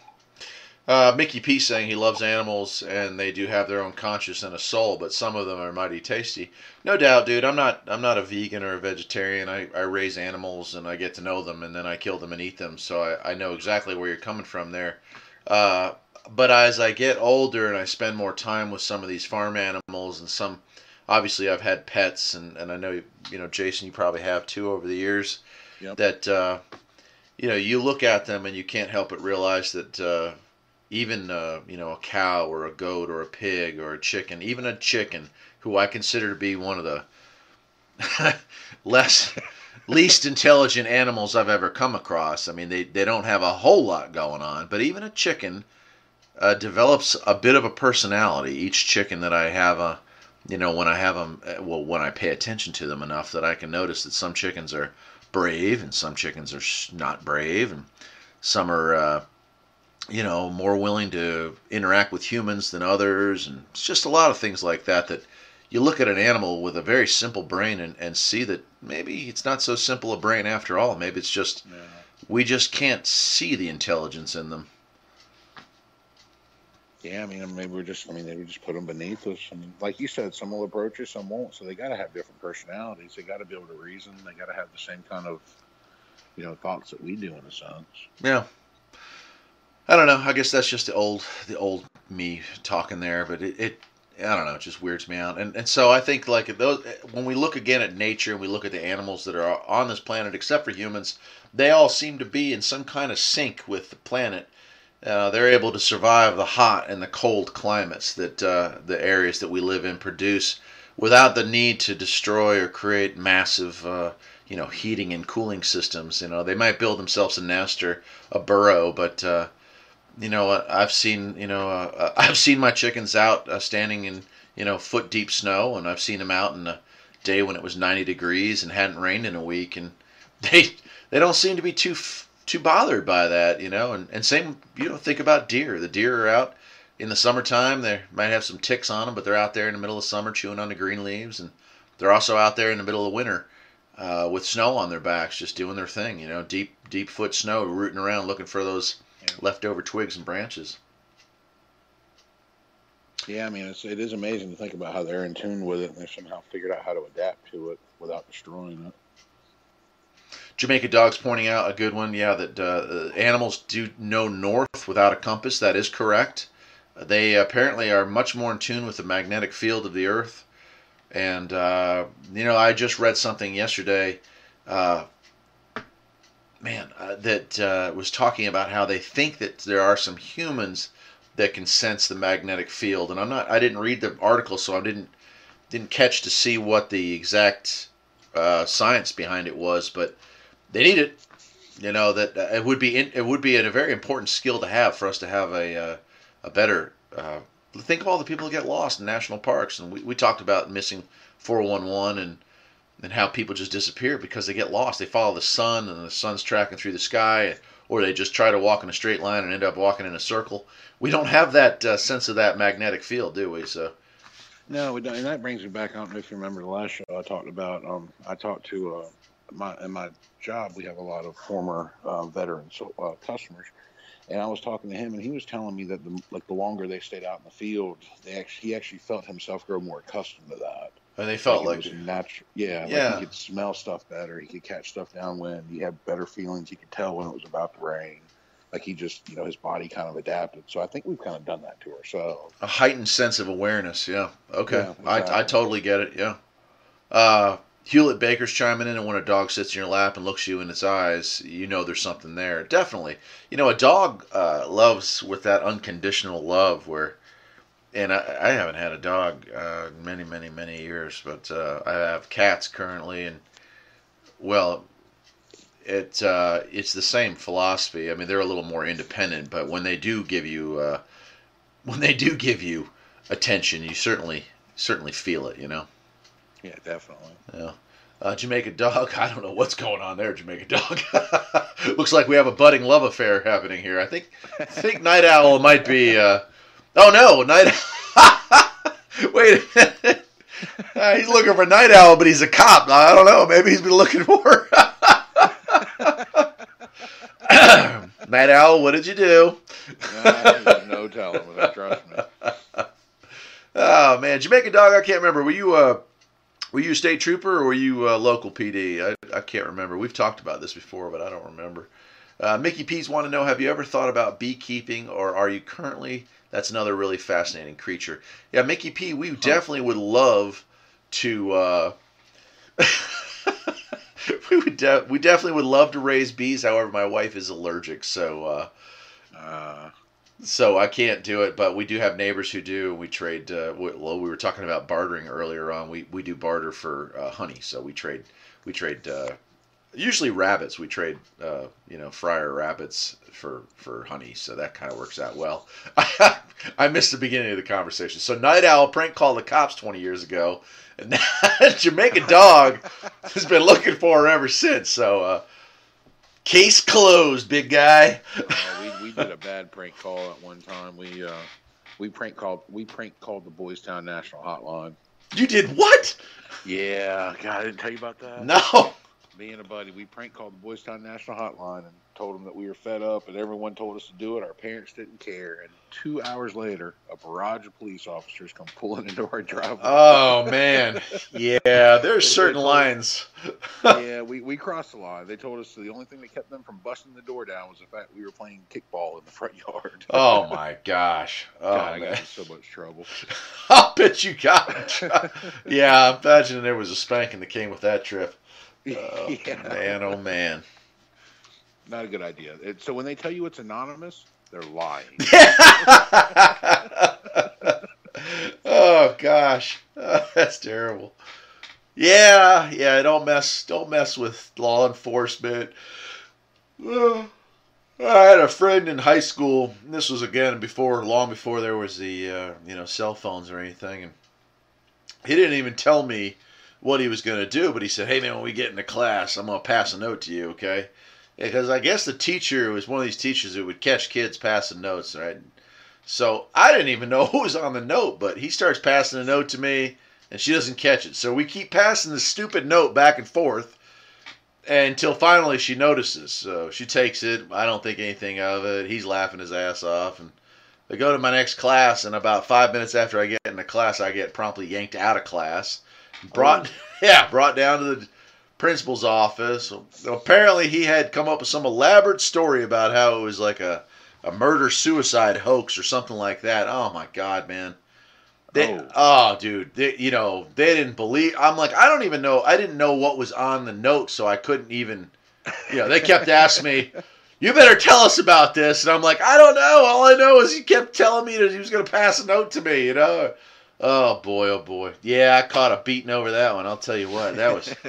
Uh, Mickey P saying he loves animals and they do have their own conscience and a soul, but some of them are mighty tasty. No doubt, dude. I'm not. I'm not a vegan or a vegetarian. I, I raise animals and I get to know them and then I kill them and eat them. So I, I know exactly where you're coming from there. Uh, but as I get older and I spend more time with some of these farm animals and some, obviously I've had pets and, and I know you know Jason, you probably have too over the years. Yep. That uh, you know you look at them and you can't help but realize that. Uh, even uh, you know a cow or a goat or a pig or a chicken, even a chicken, who I consider to be one of the <laughs> less least intelligent animals I've ever come across. I mean, they they don't have a whole lot going on, but even a chicken uh, develops a bit of a personality. Each chicken that I have a you know when I have them well when I pay attention to them enough that I can notice that some chickens are brave and some chickens are not brave and some are uh, you know, more willing to interact with humans than others, and it's just a lot of things like that that you look at an animal with a very simple brain and, and see that maybe it's not so simple a brain after all. Maybe it's just yeah. we just can't see the intelligence in them. Yeah, I mean, maybe we're just, I mean, they would just put them beneath us. I mean, like you said, some will approach us, some won't. So they got to have different personalities. They got to be able to reason. They got to have the same kind of, you know, thoughts that we do in a sense. Yeah. I don't know. I guess that's just the old the old me talking there, but it, it I don't know, it just weirds me out. And and so I think like those when we look again at nature and we look at the animals that are on this planet except for humans, they all seem to be in some kind of sync with the planet. Uh, they're able to survive the hot and the cold climates that uh, the areas that we live in produce without the need to destroy or create massive uh, you know, heating and cooling systems. You know, they might build themselves a nest or a burrow, but uh, you know, uh, I've seen, you know, uh, uh, <laughs> I've seen my chickens out uh, standing in, you know, foot deep snow, and I've seen them out in a day when it was 90 degrees and hadn't rained in a week, and <laughs> they they don't seem to be too too bothered by that, you know. And and same, you know, think about deer. The deer are out in the summertime. They might have some ticks on them, but they're out there in the middle of summer chewing on the green leaves, and they're also out there in the middle of winter uh, with snow on their backs, just doing their thing. You know, deep deep foot snow, rooting around looking for those leftover twigs and branches. Yeah, I mean, it's, it is amazing to think about how they're in tune with it and they've somehow figured out how to adapt to it without destroying it. Jamaica Dog's pointing out a good one. Yeah, that uh, animals do know north without a compass. That is correct. They apparently are much more in tune with the magnetic field of the Earth. And, uh, you know, I just read something yesterday, uh, man, uh, that uh, was talking about how they think that there are some humans that can sense the magnetic field. And I'm not, I didn't read the article, so I didn't didn't catch to see what the exact uh, science behind it was, but they need it. You know that uh, it would be in, it would be a very important skill to have for us to have a uh, a better. Uh, think of all the people who get lost in national parks, and we, we talked about missing 411 and and how people just disappear because they get lost. They follow the sun, and the sun's tracking through the sky, or they just try to walk in a straight line and end up walking in a circle. We don't have that uh, sense of that magnetic field, do we? So. No, we don't, and that brings me back. I don't know if you remember the last show I talked about. Um, I talked to uh, my in my job. We have a lot of former uh, veterans uh, customers, and I was talking to him, and he was telling me that the like the longer they stayed out in the field, they actually he actually felt himself grow more accustomed to that. And they felt like, was natural. Yeah, Yeah. Like he could smell stuff better. He could catch stuff downwind. He had better feelings. He could tell when it was about to rain. Like he just, you know, his body kind of adapted. So I think we've kind of done that to ourselves. a heightened sense of awareness. Yeah. Okay. Yeah, I, I totally get it. Yeah. Uh, Hewlett Baker's chiming in, and when a dog sits in your lap and looks you in its eyes, you know there's something there. Definitely. You know, a dog uh, loves with that unconditional love where, and I, I haven't had a dog uh, many, many, many years, but uh, I have cats currently, and well, it uh, it's the same philosophy. I mean, they're a little more independent, but when they do give you uh, when they do give you attention, you certainly certainly feel it. You know. Yeah, definitely. Yeah. Uh, Jamaica Dog. <laughs> I don't know what's going on there, Jamaica Dog. <laughs> Looks like we have a budding love affair happening here. I think I think Night Owl might be. Oh no, Night. <laughs> Wait. a minute. Uh, he's looking for Night Owl, but he's a cop. I don't know. Maybe he's been looking for. <laughs> Night Owl, what did you do? No, no telling. Trust me. Oh man, Jamaica Dog. I can't remember. Were you uh, were you a state trooper or were you uh, local PD? I, I can't remember. We've talked about this before, but I don't remember. Uh, Mickey P's want to know: Have you ever thought about beekeeping, or are you currently? That's another really fascinating creature. Yeah, Mickey P. We definitely would love to. Uh, <laughs> we would. De- we definitely would love to raise bees. However, my wife is allergic, so. Uh, Uh, so I can't do it, but we do have neighbors who do. We trade. Uh, we- well, we were talking about bartering earlier on. We we do barter for uh, honey, so we trade. We trade. Usually rabbits. We trade. Uh, you know, fryer rabbits for for honey. So that kind of works out well. <laughs> I missed the beginning of the conversation. So Night Owl prank called the cops twenty years ago, and <laughs> that Jamaican dog has been looking for her ever since. So. Uh, Case closed, big guy. uh, we, we did a bad prank call at one time. We uh, we prank called we prank called the Boys Town National Hotline. You did what? Yeah, God, I didn't tell you about that. No. Me and a buddy, we prank called the Boys Town National Hotline and told them that we were fed up, and everyone told us to do it. Our parents didn't care, and two hours later, a barrage of police officers come pulling <laughs> into our driveway. Oh man. Yeah, there's certain lines. <laughs> yeah, we, we crossed the line. They told us the only thing that kept them from busting the door down was the fact we were playing kickball in the front yard. <laughs> Oh my gosh. Oh God, I got in so much trouble. I'll bet you got. yeah, I imagine there was a spanking that came with that trip. <laughs> Oh, yeah, Man, oh man. not a good idea. It, so when they tell you it's anonymous, they're lying. <laughs> oh gosh, that's terrible. Yeah, yeah. Don't mess. Don't mess with law enforcement. Uh, I had a friend in high school. and This was again before, long before there was the uh, you know cell phones or anything, and he didn't even tell me what he was going to do. But he said, "Hey man, when we get into class, I'm going to pass a note to you, okay?" Because I guess the teacher was one of these teachers that would catch kids passing notes, right? So I didn't even know <laughs> who was on the note, but he starts passing a note to me, and she doesn't catch it. So we keep passing the stupid note back and forth until finally she notices. So she takes it. I don't think anything of it. He's laughing his ass off, and I go to my next class. And about five minutes after I get into class, I get promptly yanked out of class, brought oh. <laughs> yeah, brought down to the principal's office. Apparently, he had come up with some elaborate story about how it was like a a murder suicide hoax or something like that. Oh my god, man. They, Oh. oh. dude, they, you know, they didn't believe. I'm like, I don't even know. I didn't know what was on the note, so I couldn't even. You know, they kept asking me, <laughs> "You better tell us about this," and I'm like, I don't know. All I know is he kept telling me that he was going to pass a note to me. You know. Oh boy, oh boy. Yeah, I caught a beating over that one. I'll tell you what, that was. <laughs>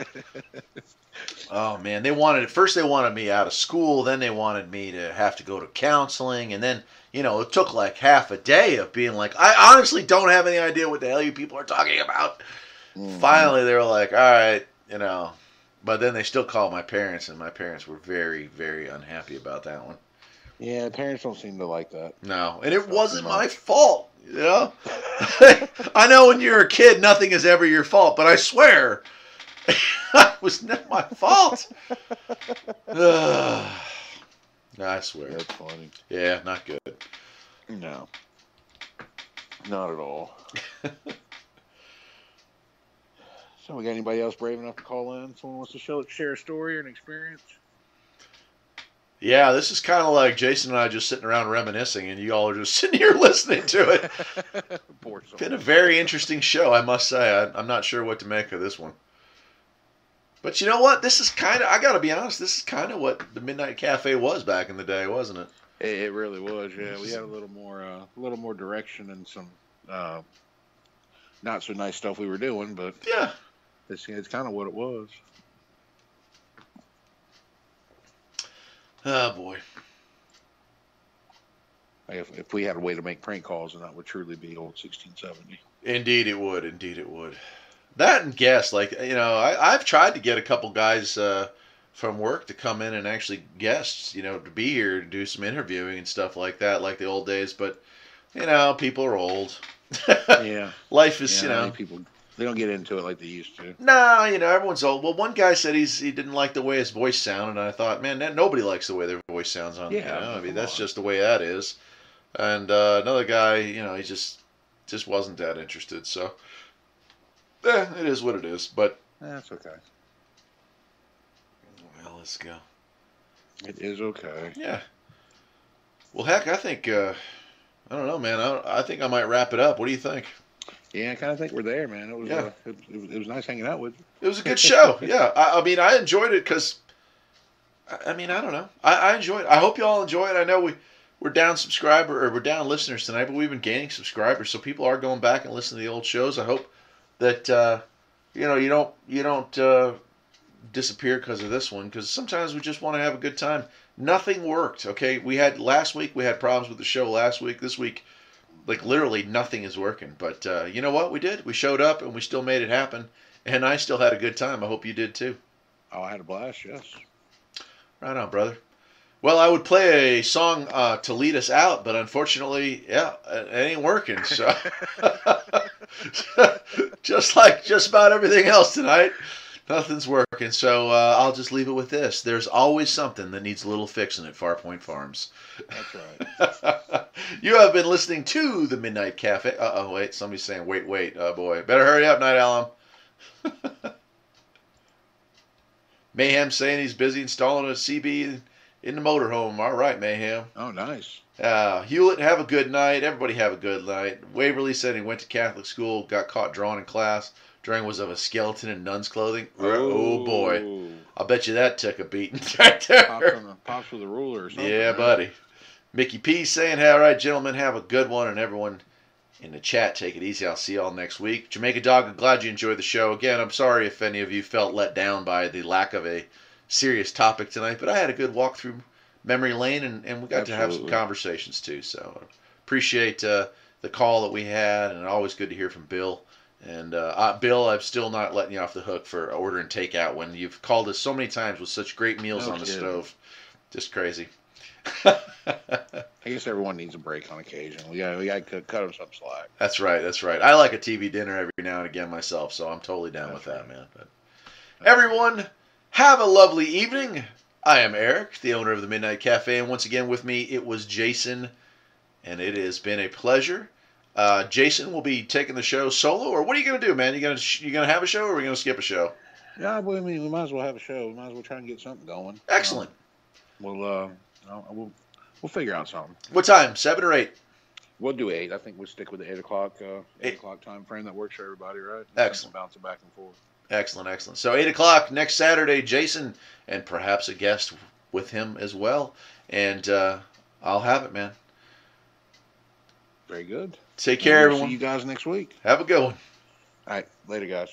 Oh man, they wanted first they wanted me out of school, then they wanted me to have to go to counseling, and then you know it took like half a day of being like, I honestly don't have any idea what the hell you people are talking about. Mhm. Finally, they were like, all right, you know, but then they still called my parents, and my parents were very, very unhappy about that one. Yeah, parents don't seem to like that. No, and it wasn't my fault. You know, <laughs> I know when you're a kid, nothing is ever your fault, but I swear, <laughs> it was not my fault. <sighs> I swear. That's funny. Yeah, not good. No, not at all. <laughs> so, we got anybody else brave enough to call in? Someone wants to show, share a story or an experience? Yeah, this is kind of like Jason and I just sitting around reminiscing, and you all are just <laughs> sitting here listening to it. <laughs> Soul. Been a very interesting show, I must say. I, I'm not sure what to make of this one. But you know what? This is kind of, I got to be honest, this is kind of what the Midnight Cafe was back in the day, wasn't it? It, it really was. Yeah, we had a little more, uh, a little more direction and some uh, not so nice stuff we were doing, but Yeah. it's, it's kind of what it was. Oh, boy. If, if we had a way to make prank calls, and that would truly be old 1670. Indeed, it would. Indeed, it would. That and guests, like you know, I, I've tried to get a couple guys uh, from work to come in and actually guests, you know, to be here to do some interviewing and stuff like that, like the old days. But you know, people are old. <laughs> Yeah, Life is, yeah. you know, people they don't get into it like they used to. nah, you know, everyone's old. Well, one guy said he's he didn't like the way his voice sounded, and I thought, man, that, nobody likes the way their voice sounds on. Yeah, you know? I mean, that's on. just the way that is. And uh, another guy, you know, he just just wasn't that interested. So, eh, it is what it is. But That's okay. well, let's go. It is okay. Yeah. Well, heck, I think uh, I don't know, man. I, I think I might wrap it up. What do you think? Yeah, I kind of think we're there, man. It was, Yeah. uh, it, it, was- it was nice hanging out with you. It was a good show. <laughs> yeah, I, I mean, I enjoyed it because, I, I mean, I don't know. I, I enjoyed. it. I hope you all enjoy it. I know we we're down subscriber or we're down listeners tonight, but we've been gaining subscribers, so people are going back and listening to the old shows. I hope that uh, you know you don't you don't uh, disappear because of this one because sometimes we just want to have a good time. Nothing worked. Okay, we had last week we had problems with the show last week. This week, like literally nothing is working. But uh, you know what we did? We showed up and we still made it happen. And I still had a good time. I hope you did too. Oh, I had a blast. Yes. Right on, brother. Well, I would play a song uh, to lead us out, but unfortunately, yeah, it it ain't working. So, <laughs> <laughs> just like just about everything else tonight, nothing's working. So uh, I'll just leave it with this: There's always something that needs a little fixing at Farpoint Farms. That's right. <laughs> you have been listening to the Midnight Cafe. Uh oh, wait, somebody's saying, wait, wait. Oh boy, better hurry up, Night Alum. <laughs> Mayhem saying he's busy installing a CB in the motorhome. All right, Mayhem. Oh, nice. Uh, Hewlett, have a good night. Everybody have a good night. Waverly said he went to Catholic school, got caught drawing in class. Drawing was of a skeleton in nun's clothing. Oh, boy. Ooh. I bet you that took a beating <laughs> right there. Pops, the, pops with a ruler or something. Yeah, right? buddy. Mickey P saying, "All right, gentlemen, have a good one, and everyone in the chat. Take it easy. I'll see y'all next week. Jamaica Dog, I'm glad you enjoyed the show. Again, I'm sorry if any of you felt let down by the lack of a serious topic tonight, but I had a good walk through memory lane and, and we got to have some conversations too. So appreciate uh, the call that we had, and always good to hear from Bill. And uh, uh, Bill, I'm still not letting you off the hook for ordering takeout when you've called us so many times with such great meals No on the stove. Just crazy. I guess everyone needs a break on occasion. We got we got to cut, them some slack. That's right. That's right. I like a TV dinner every now and again myself, so I'm totally down with That's that, man. But everyone, have a lovely evening. I am Eric, the owner of the Midnight Cafe, and once again with me it was Jason, and it has been a pleasure. Uh, Jason will be taking the show solo, or what are you gonna do, man? You gonna you gonna have a show, or are we gonna skip a show? Yeah, well, I mean, we might as well have a show. We might as well try and get something going. Excellent. Um, we'll uh, we'll we'll figure out something. What time? Seven or eight? We'll do eight. I think we'll stick with the eight o'clock uh, eight, Eight. o'clock time frame that works for everybody, right? Excellent. Bounce it back and forth. Excellent, excellent. So eight o'clock next Saturday, Jason, and perhaps a guest with him as well. And uh, I'll have it, man. Very good. Take care, everyone. See you guys next week. Have a good one. All right, later, guys.